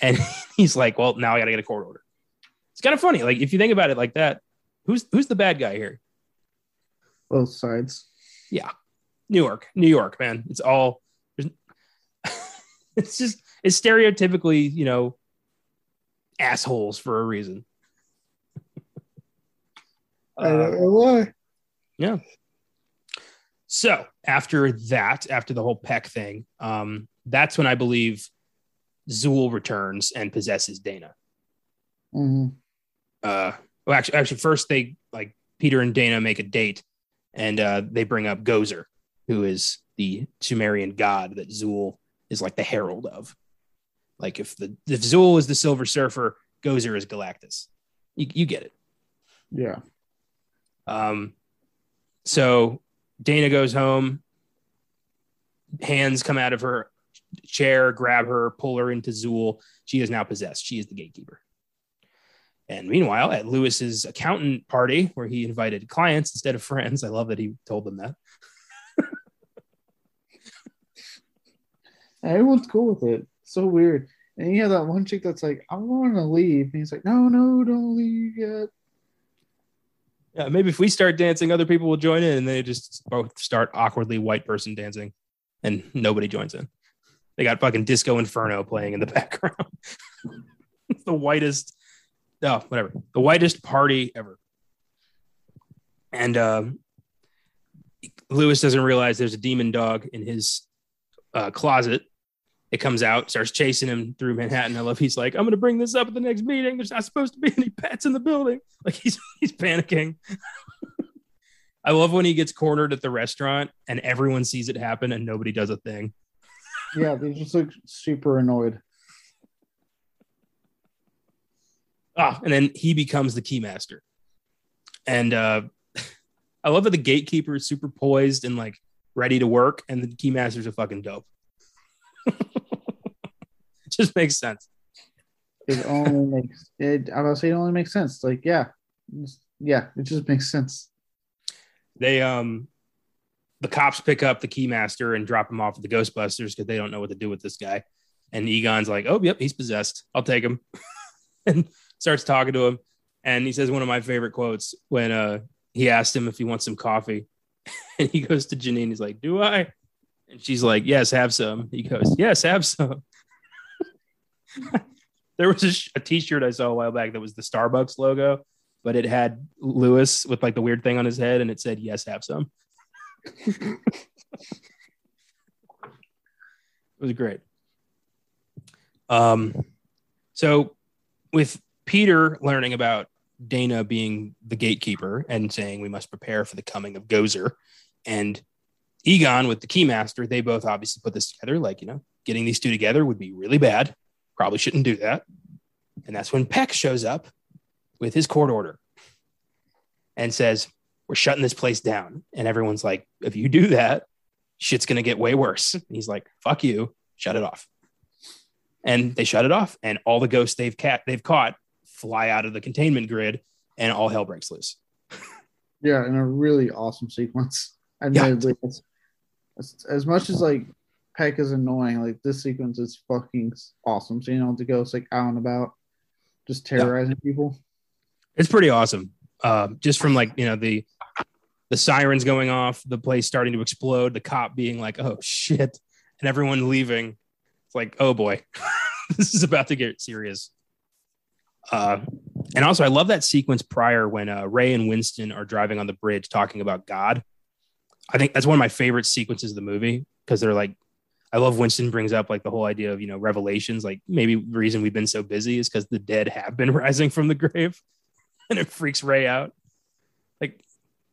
And he's like, "Well, now I got to get a court order." It's kind of funny, like if you think about it like that. Who's who's the bad guy here? Both sides. Yeah, New York, New York, man. It's all. it's just it's stereotypically, you know, assholes for a reason. I don't know why. Yeah. So after that, after the whole Peck thing, um, that's when I believe Zuul returns and possesses Dana. Mm-hmm. Uh, well, actually, actually, first they like Peter and Dana make a date, and uh, they bring up Gozer, who is the Sumerian god that Zuul is like the herald of. Like if the if Zuul is the Silver Surfer, Gozer is Galactus. You, you get it. Yeah. Um. So Dana goes home. Hands come out of her chair, grab her, pull her into Zuul. She is now possessed. She is the gatekeeper. And meanwhile, at Louis's accountant party, where he invited clients instead of friends, I love that he told them that. Everyone's cool with it. So weird. And you have that one chick that's like, I want to leave. And he's like, No, no, don't leave yet. Yeah, maybe if we start dancing, other people will join in and they just both start awkwardly white person dancing and nobody joins in. They got fucking Disco Inferno playing in the background. the whitest, oh, whatever, the whitest party ever. And um, Louis doesn't realize there's a demon dog in his uh, closet it comes out, starts chasing him through Manhattan. I love he's like, I'm gonna bring this up at the next meeting. There's not supposed to be any pets in the building. Like he's he's panicking. I love when he gets cornered at the restaurant and everyone sees it happen and nobody does a thing. Yeah, they just look super annoyed. Ah, and then he becomes the keymaster. And uh I love that the gatekeeper is super poised and like ready to work, and the keymaster's a fucking dope. just makes sense. It only makes it. I was say it only makes sense. Like, yeah, yeah, it just makes sense. They um, the cops pick up the keymaster and drop him off at the Ghostbusters because they don't know what to do with this guy. And Egon's like, "Oh, yep, he's possessed. I'll take him," and starts talking to him. And he says one of my favorite quotes when uh he asked him if he wants some coffee, and he goes to Janine. He's like, "Do I?" And she's like, "Yes, have some." He goes, "Yes, have some." there was a, sh- a t-shirt I saw a while back that was the Starbucks logo, but it had Louis with like the weird thing on his head, and it said, "Yes, have some." it was great. Um, so with Peter learning about Dana being the gatekeeper and saying we must prepare for the coming of Gozer, and Egon with the keymaster, they both obviously put this together. Like you know, getting these two together would be really bad. Probably shouldn't do that. And that's when Peck shows up with his court order and says, We're shutting this place down. And everyone's like, If you do that, shit's going to get way worse. And he's like, Fuck you, shut it off. And they shut it off. And all the ghosts they've, cat- they've caught fly out of the containment grid and all hell breaks loose. Yeah, And a really awesome sequence. Admittedly, yeah. as, as much as like Peck is annoying, like this sequence is fucking awesome. Seeing all the ghosts like out and about, just terrorizing yeah. people. It's pretty awesome. Uh, just from like you know the the sirens going off, the place starting to explode, the cop being like, "Oh shit," and everyone leaving. It's like, "Oh boy, this is about to get serious." Uh, and also, I love that sequence prior when uh, Ray and Winston are driving on the bridge talking about God. I think that's one of my favorite sequences of the movie because they're like, I love Winston brings up like the whole idea of you know revelations. Like maybe the reason we've been so busy is because the dead have been rising from the grave, and it freaks Ray out. Like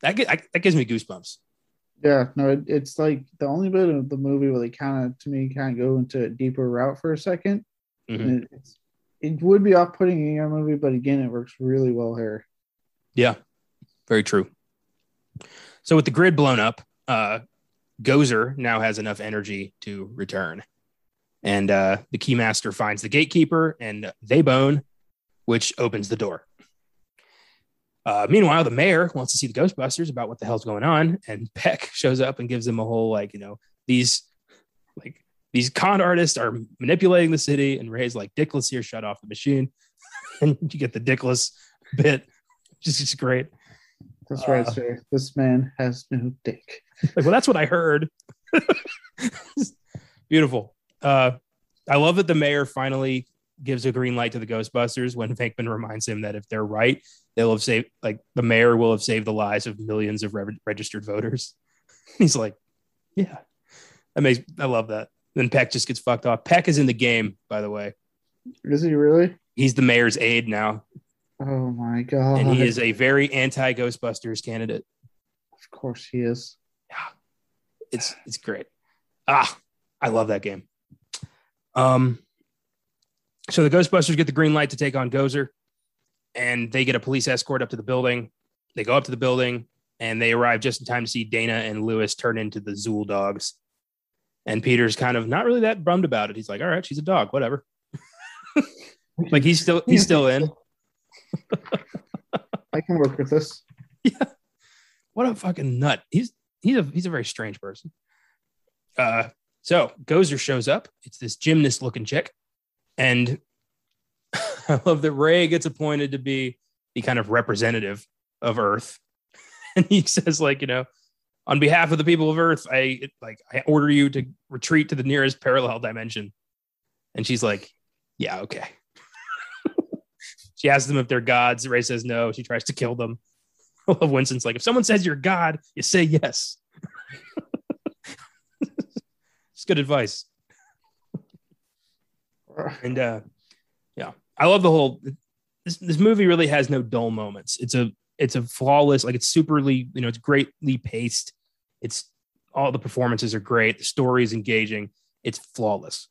that, I, that gives me goosebumps. Yeah, no, it, it's like the only bit of the movie where they kind of, to me, kind of go into a deeper route for a 2nd mm-hmm. it, it would be off-putting in your movie, but again, it works really well here. Yeah, very true. So with the grid blown up, uh, Gozer now has enough energy to return, and uh, the keymaster finds the gatekeeper, and they bone, which opens the door. Uh, meanwhile, the mayor wants to see the Ghostbusters about what the hell's going on, and Peck shows up and gives them a whole like, you know, these like these con artists are manipulating the city, and Ray's like, Dickless here, shut off the machine, and you get the Dickless bit, which is just great. That's right, uh, sir. This man has no dick. Like, well, that's what I heard. Beautiful. Uh, I love that the mayor finally gives a green light to the Ghostbusters when Venkman reminds him that if they're right, they'll have saved, like the mayor will have saved the lives of millions of re- registered voters. He's like, yeah, that makes, I love that. Then Peck just gets fucked off. Peck is in the game, by the way. Is he really? He's the mayor's aide now. Oh my god! And he is a very anti Ghostbusters candidate. Of course, he is. Yeah, it's it's great. Ah, I love that game. Um, so the Ghostbusters get the green light to take on Gozer, and they get a police escort up to the building. They go up to the building, and they arrive just in time to see Dana and Louis turn into the Zuul dogs. And Peter's kind of not really that bummed about it. He's like, "All right, she's a dog, whatever." like he's still he's still in. I can work with this. Yeah. What a fucking nut. He's he's a he's a very strange person. Uh so Gozer shows up. It's this gymnast looking chick. And I love that Ray gets appointed to be the kind of representative of Earth. And he says, like, you know, on behalf of the people of Earth, I like I order you to retreat to the nearest parallel dimension. And she's like, Yeah, okay. She asks them if they're gods. Ray says no. She tries to kill them. I love Winston's like, if someone says you're God, you say yes. it's good advice. and uh, yeah, I love the whole. This, this movie really has no dull moments. It's a it's a flawless, like it's superly, you know, it's greatly paced. It's all the performances are great. The story is engaging. It's flawless.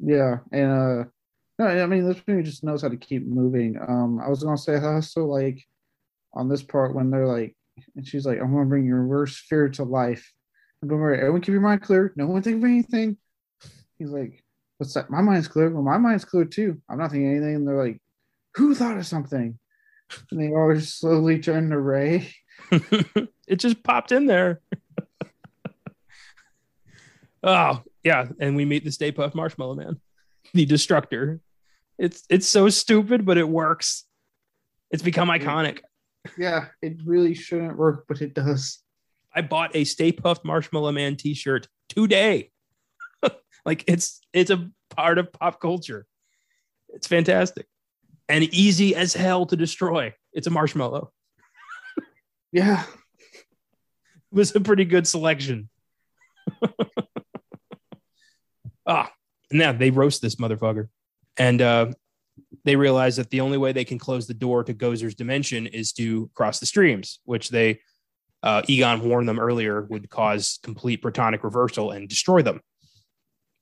Yeah, and uh no, I mean this movie just knows how to keep moving. Um, I was gonna say also like on this part when they're like, and she's like, "I'm gonna bring your worst fear to life." And don't worry, everyone keep your mind clear. No one think of anything. He's like, "What's that? My mind's clear." Well, my mind's clear too. I'm not thinking anything. And they're like, "Who thought of something?" And they all just slowly turn to Ray. it just popped in there. oh yeah, and we meet the Stay Puft Marshmallow Man, the Destructor. It's it's so stupid, but it works. It's become iconic. Yeah, it really shouldn't work, but it does. I bought a Stay Puft Marshmallow Man T-shirt today. like it's it's a part of pop culture. It's fantastic and easy as hell to destroy. It's a marshmallow. yeah, it was a pretty good selection. ah, now they roast this motherfucker and uh, they realize that the only way they can close the door to Gozer's dimension is to cross the streams, which they uh, Egon warned them earlier would cause complete protonic reversal and destroy them.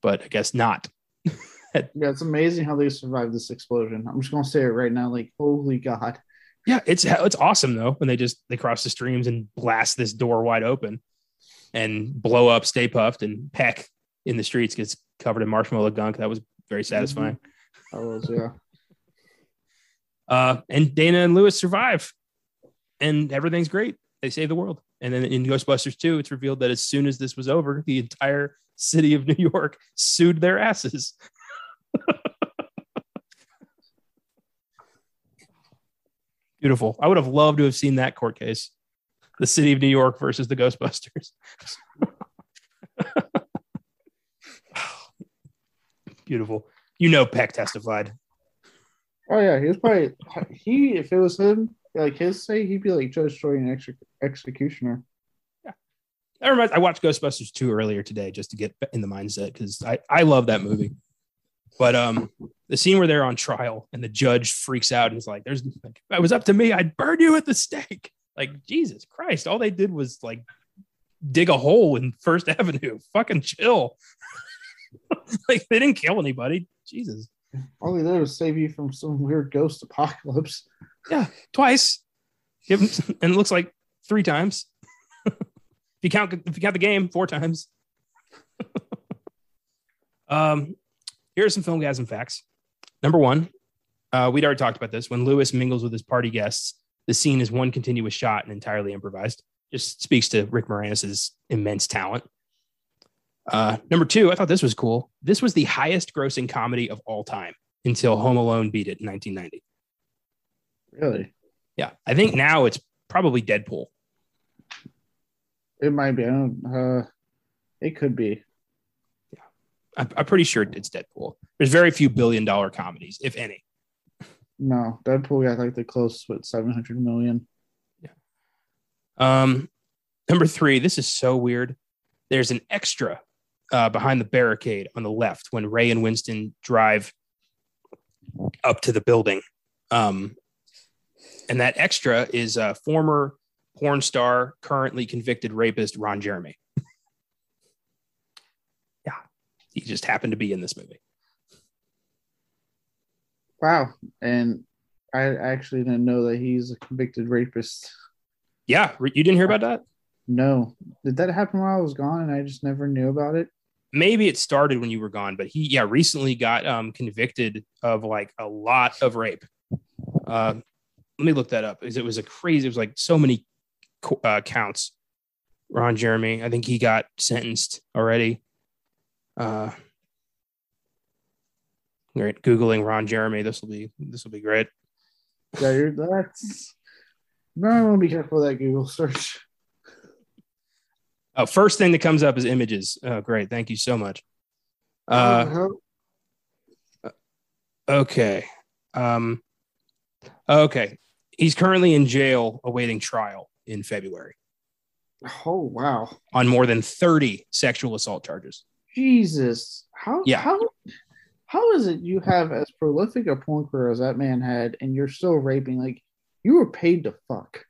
But I guess not. yeah, it's amazing how they survived this explosion. I'm just gonna say it right now, like holy god. Yeah, it's it's awesome though when they just they cross the streams and blast this door wide open and blow up Stay Puft and Peck in the streets gets covered in marshmallow gunk. That was very satisfying. Mm-hmm. I was, yeah. Uh, and Dana and Louis survive. and everything's great. They save the world. And then in Ghostbusters 2, it's revealed that as soon as this was over, the entire city of New York sued their asses. Beautiful. I would have loved to have seen that court case. The city of New York versus the Ghostbusters. Beautiful. You know Peck testified. Oh yeah, he was probably he. If it was him, like his say, he'd be like Judge Joy and ex- executioner. Yeah. I remember I watched Ghostbusters 2 earlier today just to get in the mindset because I, I love that movie. But um the scene where they're on trial and the judge freaks out and is like, There's like, it was up to me, I'd burn you at the stake. Like, Jesus Christ, all they did was like dig a hole in First Avenue. Fucking chill. like they didn't kill anybody. Jesus. All he did was save you from some weird ghost apocalypse. Yeah, twice. And it looks like three times. if you count if you count the game, four times. um, here are some Filmgazm facts. Number one, uh, we'd already talked about this. When Louis mingles with his party guests, the scene is one continuous shot and entirely improvised. Just speaks to Rick Moranis's immense talent. Uh, number two, I thought this was cool. This was the highest grossing comedy of all time until Home Alone beat it in 1990. Really? Yeah, I think now it's probably Deadpool. It might be. I don't. Uh, it could be. I'm, I'm pretty sure it's Deadpool. There's very few billion dollar comedies, if any. No, Deadpool got like the close with seven hundred million. Yeah. Um, number three, this is so weird. There's an extra uh, behind the barricade on the left when Ray and Winston drive up to the building. Um, and that extra is a former porn star, currently convicted rapist Ron Jeremy. yeah, he just happened to be in this movie. Wow, and I actually didn't know that he's a convicted rapist. Yeah, you didn't hear about that? No, did that happen while I was gone and I just never knew about it? Maybe it started when you were gone, but he yeah recently got um, convicted of like a lot of rape. Uh, let me look that up because it was a crazy. It was like so many uh, counts. Ron Jeremy, I think he got sentenced already. Uh, great, googling Ron Jeremy. This will be this will be great. Yeah, that's. No, I want to be careful with that Google search. Oh, first thing that comes up is images. Oh, great. Thank you so much. Uh, okay. Um, okay. He's currently in jail awaiting trial in February. Oh, wow. On more than 30 sexual assault charges. Jesus. How, Yeah. how, how is it you have as prolific a porn career as that man had and you're still raping? Like, you were paid to fuck.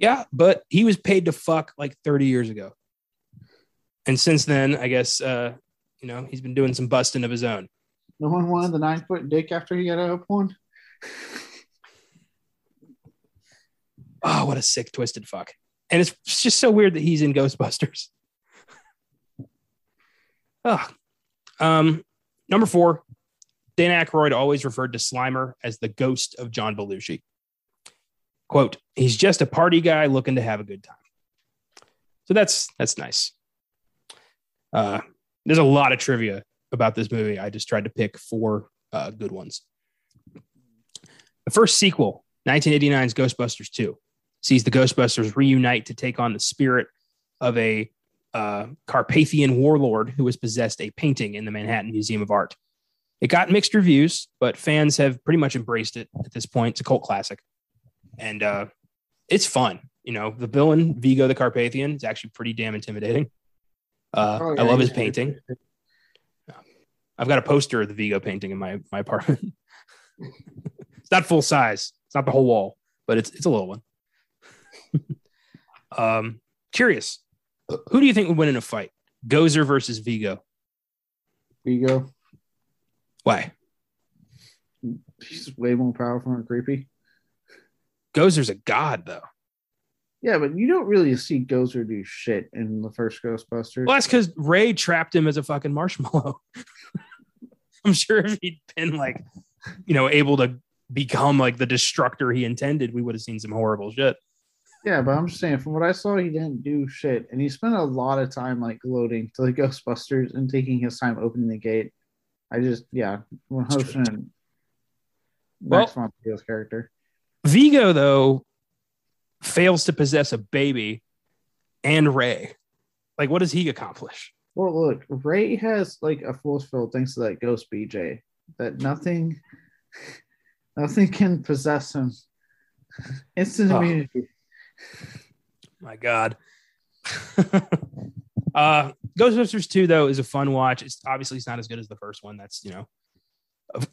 Yeah, but he was paid to fuck like 30 years ago. And since then, I guess uh, you know, he's been doing some busting of his own. No one wanted the nine foot dick after he got out of porn. Oh, what a sick, twisted fuck. And it's just so weird that he's in Ghostbusters. oh. Um, number four, Dan Aykroyd always referred to Slimer as the ghost of John Belushi. Quote, he's just a party guy looking to have a good time. So that's that's nice. Uh, there's a lot of trivia about this movie. I just tried to pick four uh, good ones. The first sequel, 1989's Ghostbusters 2, sees the Ghostbusters reunite to take on the spirit of a uh, Carpathian warlord who has possessed a painting in the Manhattan Museum of Art. It got mixed reviews, but fans have pretty much embraced it at this point. It's a cult classic, and uh, it's fun. You know, the villain Vigo the Carpathian is actually pretty damn intimidating. Uh, Oh, I love his painting. I've got a poster of the Vigo painting in my my apartment. it's not full size. It's not the whole wall, but it's it's a little one. um, curious, who do you think would win in a fight? Gozer versus Vigo. Vigo. Why? He's way more powerful and creepy. Gozer's a god, though. Yeah, but you don't really see Gozer do shit in the first Ghostbusters. Well, that's because Ray trapped him as a fucking marshmallow. I'm sure if he'd been like, you know, able to become like the destructor he intended, we would have seen some horrible shit. Yeah, but I'm just saying, from what I saw, he didn't do shit, and he spent a lot of time like gloating to the Ghostbusters and taking his time opening the gate. I just, yeah, 100 percent Max Well- von Sydow's character. Vigo though fails to possess a baby and Ray. Like, what does he accomplish? Well, look, Ray has like a force field thanks to that ghost BJ. That nothing, nothing can possess him. Instant Oh. immunity. My God. uh Ghostbusters 2 though is a fun watch. It's obviously it's not as good as the first one. That's you know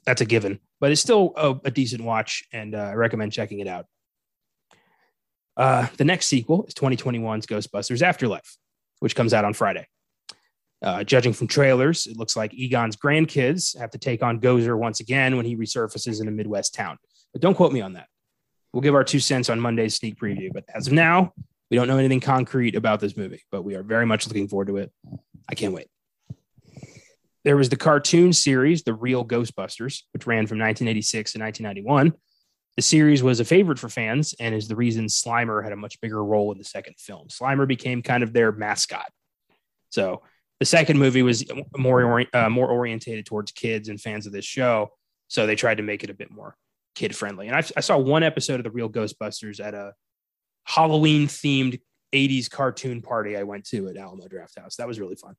that's a given, but it's still a, a decent watch, and uh, I recommend checking it out. Uh, the next sequel is 2021's Ghostbusters Afterlife, which comes out on Friday. Uh, judging from trailers, it looks like Egon's grandkids have to take on Gozer once again when he resurfaces in a Midwest town. But don't quote me on that. We'll give our two cents on Monday's sneak preview. But as of now, we don't know anything concrete about this movie, but we are very much looking forward to it. I can't wait. There was the cartoon series, The Real Ghostbusters, which ran from 1986 to 1991. The series was a favorite for fans and is the reason Slimer had a much bigger role in the second film. Slimer became kind of their mascot. So the second movie was more uh, more orientated towards kids and fans of this show. So they tried to make it a bit more kid friendly. And I, I saw one episode of The Real Ghostbusters at a Halloween themed 80s cartoon party I went to at Alamo Drafthouse. That was really fun.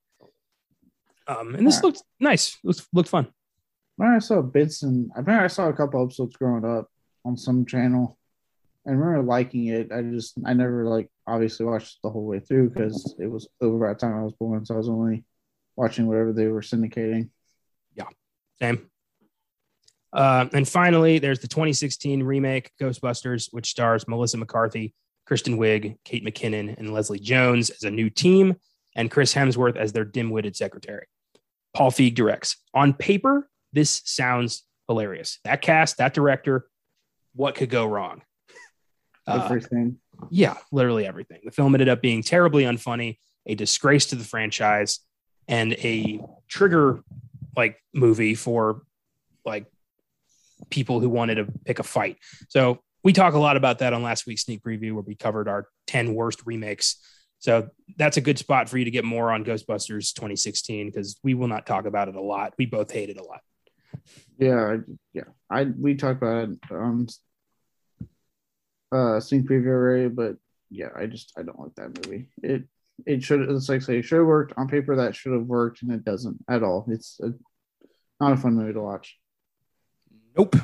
Um, and this Yeah. looked nice. Looked, looked fun. I I saw bits and I remember I saw a couple episodes growing up on some channel. I remember liking it. I just I never like obviously watched the whole way through because it was over by the time I was born, so I was only watching whatever they were syndicating. Yeah, same. Uh, and finally, there's the 2016 remake Ghostbusters, which stars Melissa McCarthy, Kristen Wiig, Kate McKinnon, and Leslie Jones as a new team, and Chris Hemsworth as their dim-witted secretary. Paul Feig directs. On paper, this sounds hilarious. That cast, that director, what could go wrong? Uh, Everything. yeah, literally everything. The film ended up being terribly unfunny, a disgrace to the franchise, and a trigger like movie for like people who wanted to pick a fight. So we talk a lot about that on last week's sneak preview where we covered our 10 worst remakes. So that's a good spot for you to get more on Ghostbusters 2016 because we will not talk about it a lot. We both hate it a lot. Yeah, yeah. I we talked about it um uh sneak preview already, but yeah, I just I don't like that movie. It it should it's like say it should have worked on paper that should have worked and it doesn't at all. It's a, not a fun movie to watch. Nope.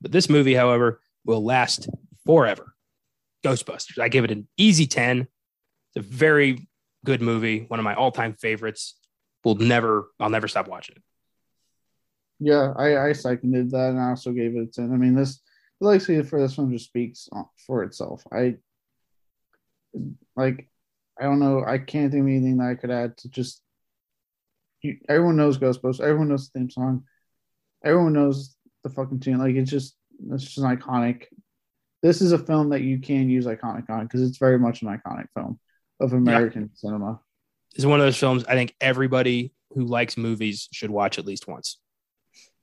But this movie, however, will last forever. Ghostbusters. I give it an easy 10. It's a very good movie, one of my all-time favorites. Will never, I'll never stop watching it. Yeah, I I seconded that and I also gave it a ten. I mean this the legacy for this one just speaks for itself. I like I don't know. I can't think of anything that I could add to just. You, everyone knows Ghostbusters. Everyone knows the theme song. Everyone knows the fucking tune. Like it's just it's just iconic. This is a film that you can use iconic on because it's very much an iconic film of American cinema. It's one of those films I think everybody who likes movies should watch at least once.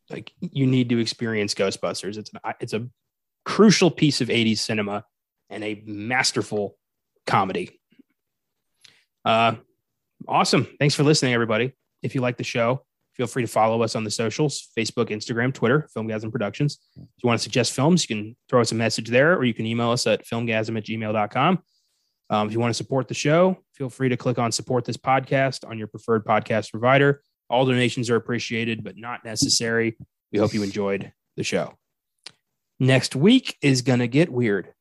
Like you need to experience Ghostbusters. It's an, it's a crucial piece of 80s cinema and a masterful comedy. Uh, awesome. Thanks for listening, everybody. If you like the show, feel free to follow us on the socials Facebook, Instagram, Twitter, Filmgazm Productions. If you want to suggest films, you can throw us a message there or you can email us at filmgazm at gmail.com. Um, if you want to support the show, feel free to click on support this podcast on your preferred podcast provider. All donations are appreciated, but not necessary. We hope you enjoyed the show. Next week is going to get weird.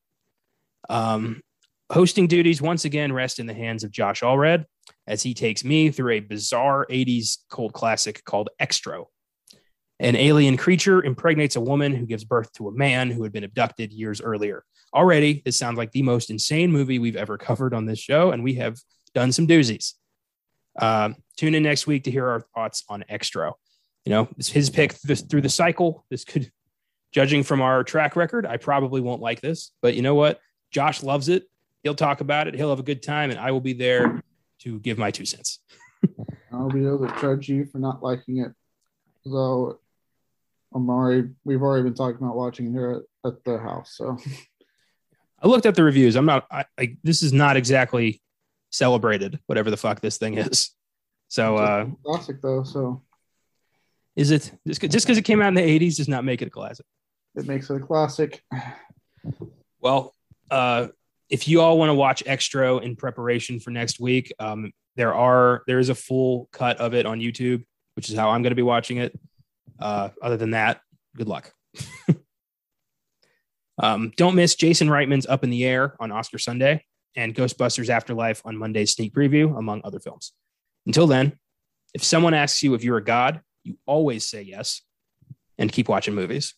Um, hosting duties once again rest in the hands of Josh Allred as he takes me through a bizarre 80s cult classic called Xtro. An alien creature impregnates a woman who gives birth to a man who had been abducted years earlier. Already, this sounds like the most insane movie we've ever covered on this show, and we have done some doozies. Uh, tune in next week to hear our thoughts on Xtro. You know, it's his pick through the cycle. This could, judging from our track record, I probably won't like this, but you know what? Josh loves it. He'll talk about it. He'll have a good time, and I will be there to give my two cents. I'll be able to judge you for not liking it. So I'm we've already been talking about watching here at, at the house. So I looked at the reviews. I'm not. I, I, this is not exactly celebrated. Whatever the fuck this thing is. So uh, classic though. So is it just because it came out in the 80s does not make it a classic? It makes it a classic. Well, uh, if you all want to watch Extra in preparation for next week, um, there are there is a full cut of it on YouTube, which is how I'm going to be watching it. Uh, other than that, good luck. um, don't miss Jason Reitman's Up in the Air on Oscar Sunday and Ghostbusters Afterlife on Monday's sneak preview, among other films. Until then, if someone asks you if you're a god, you always say yes and keep watching movies.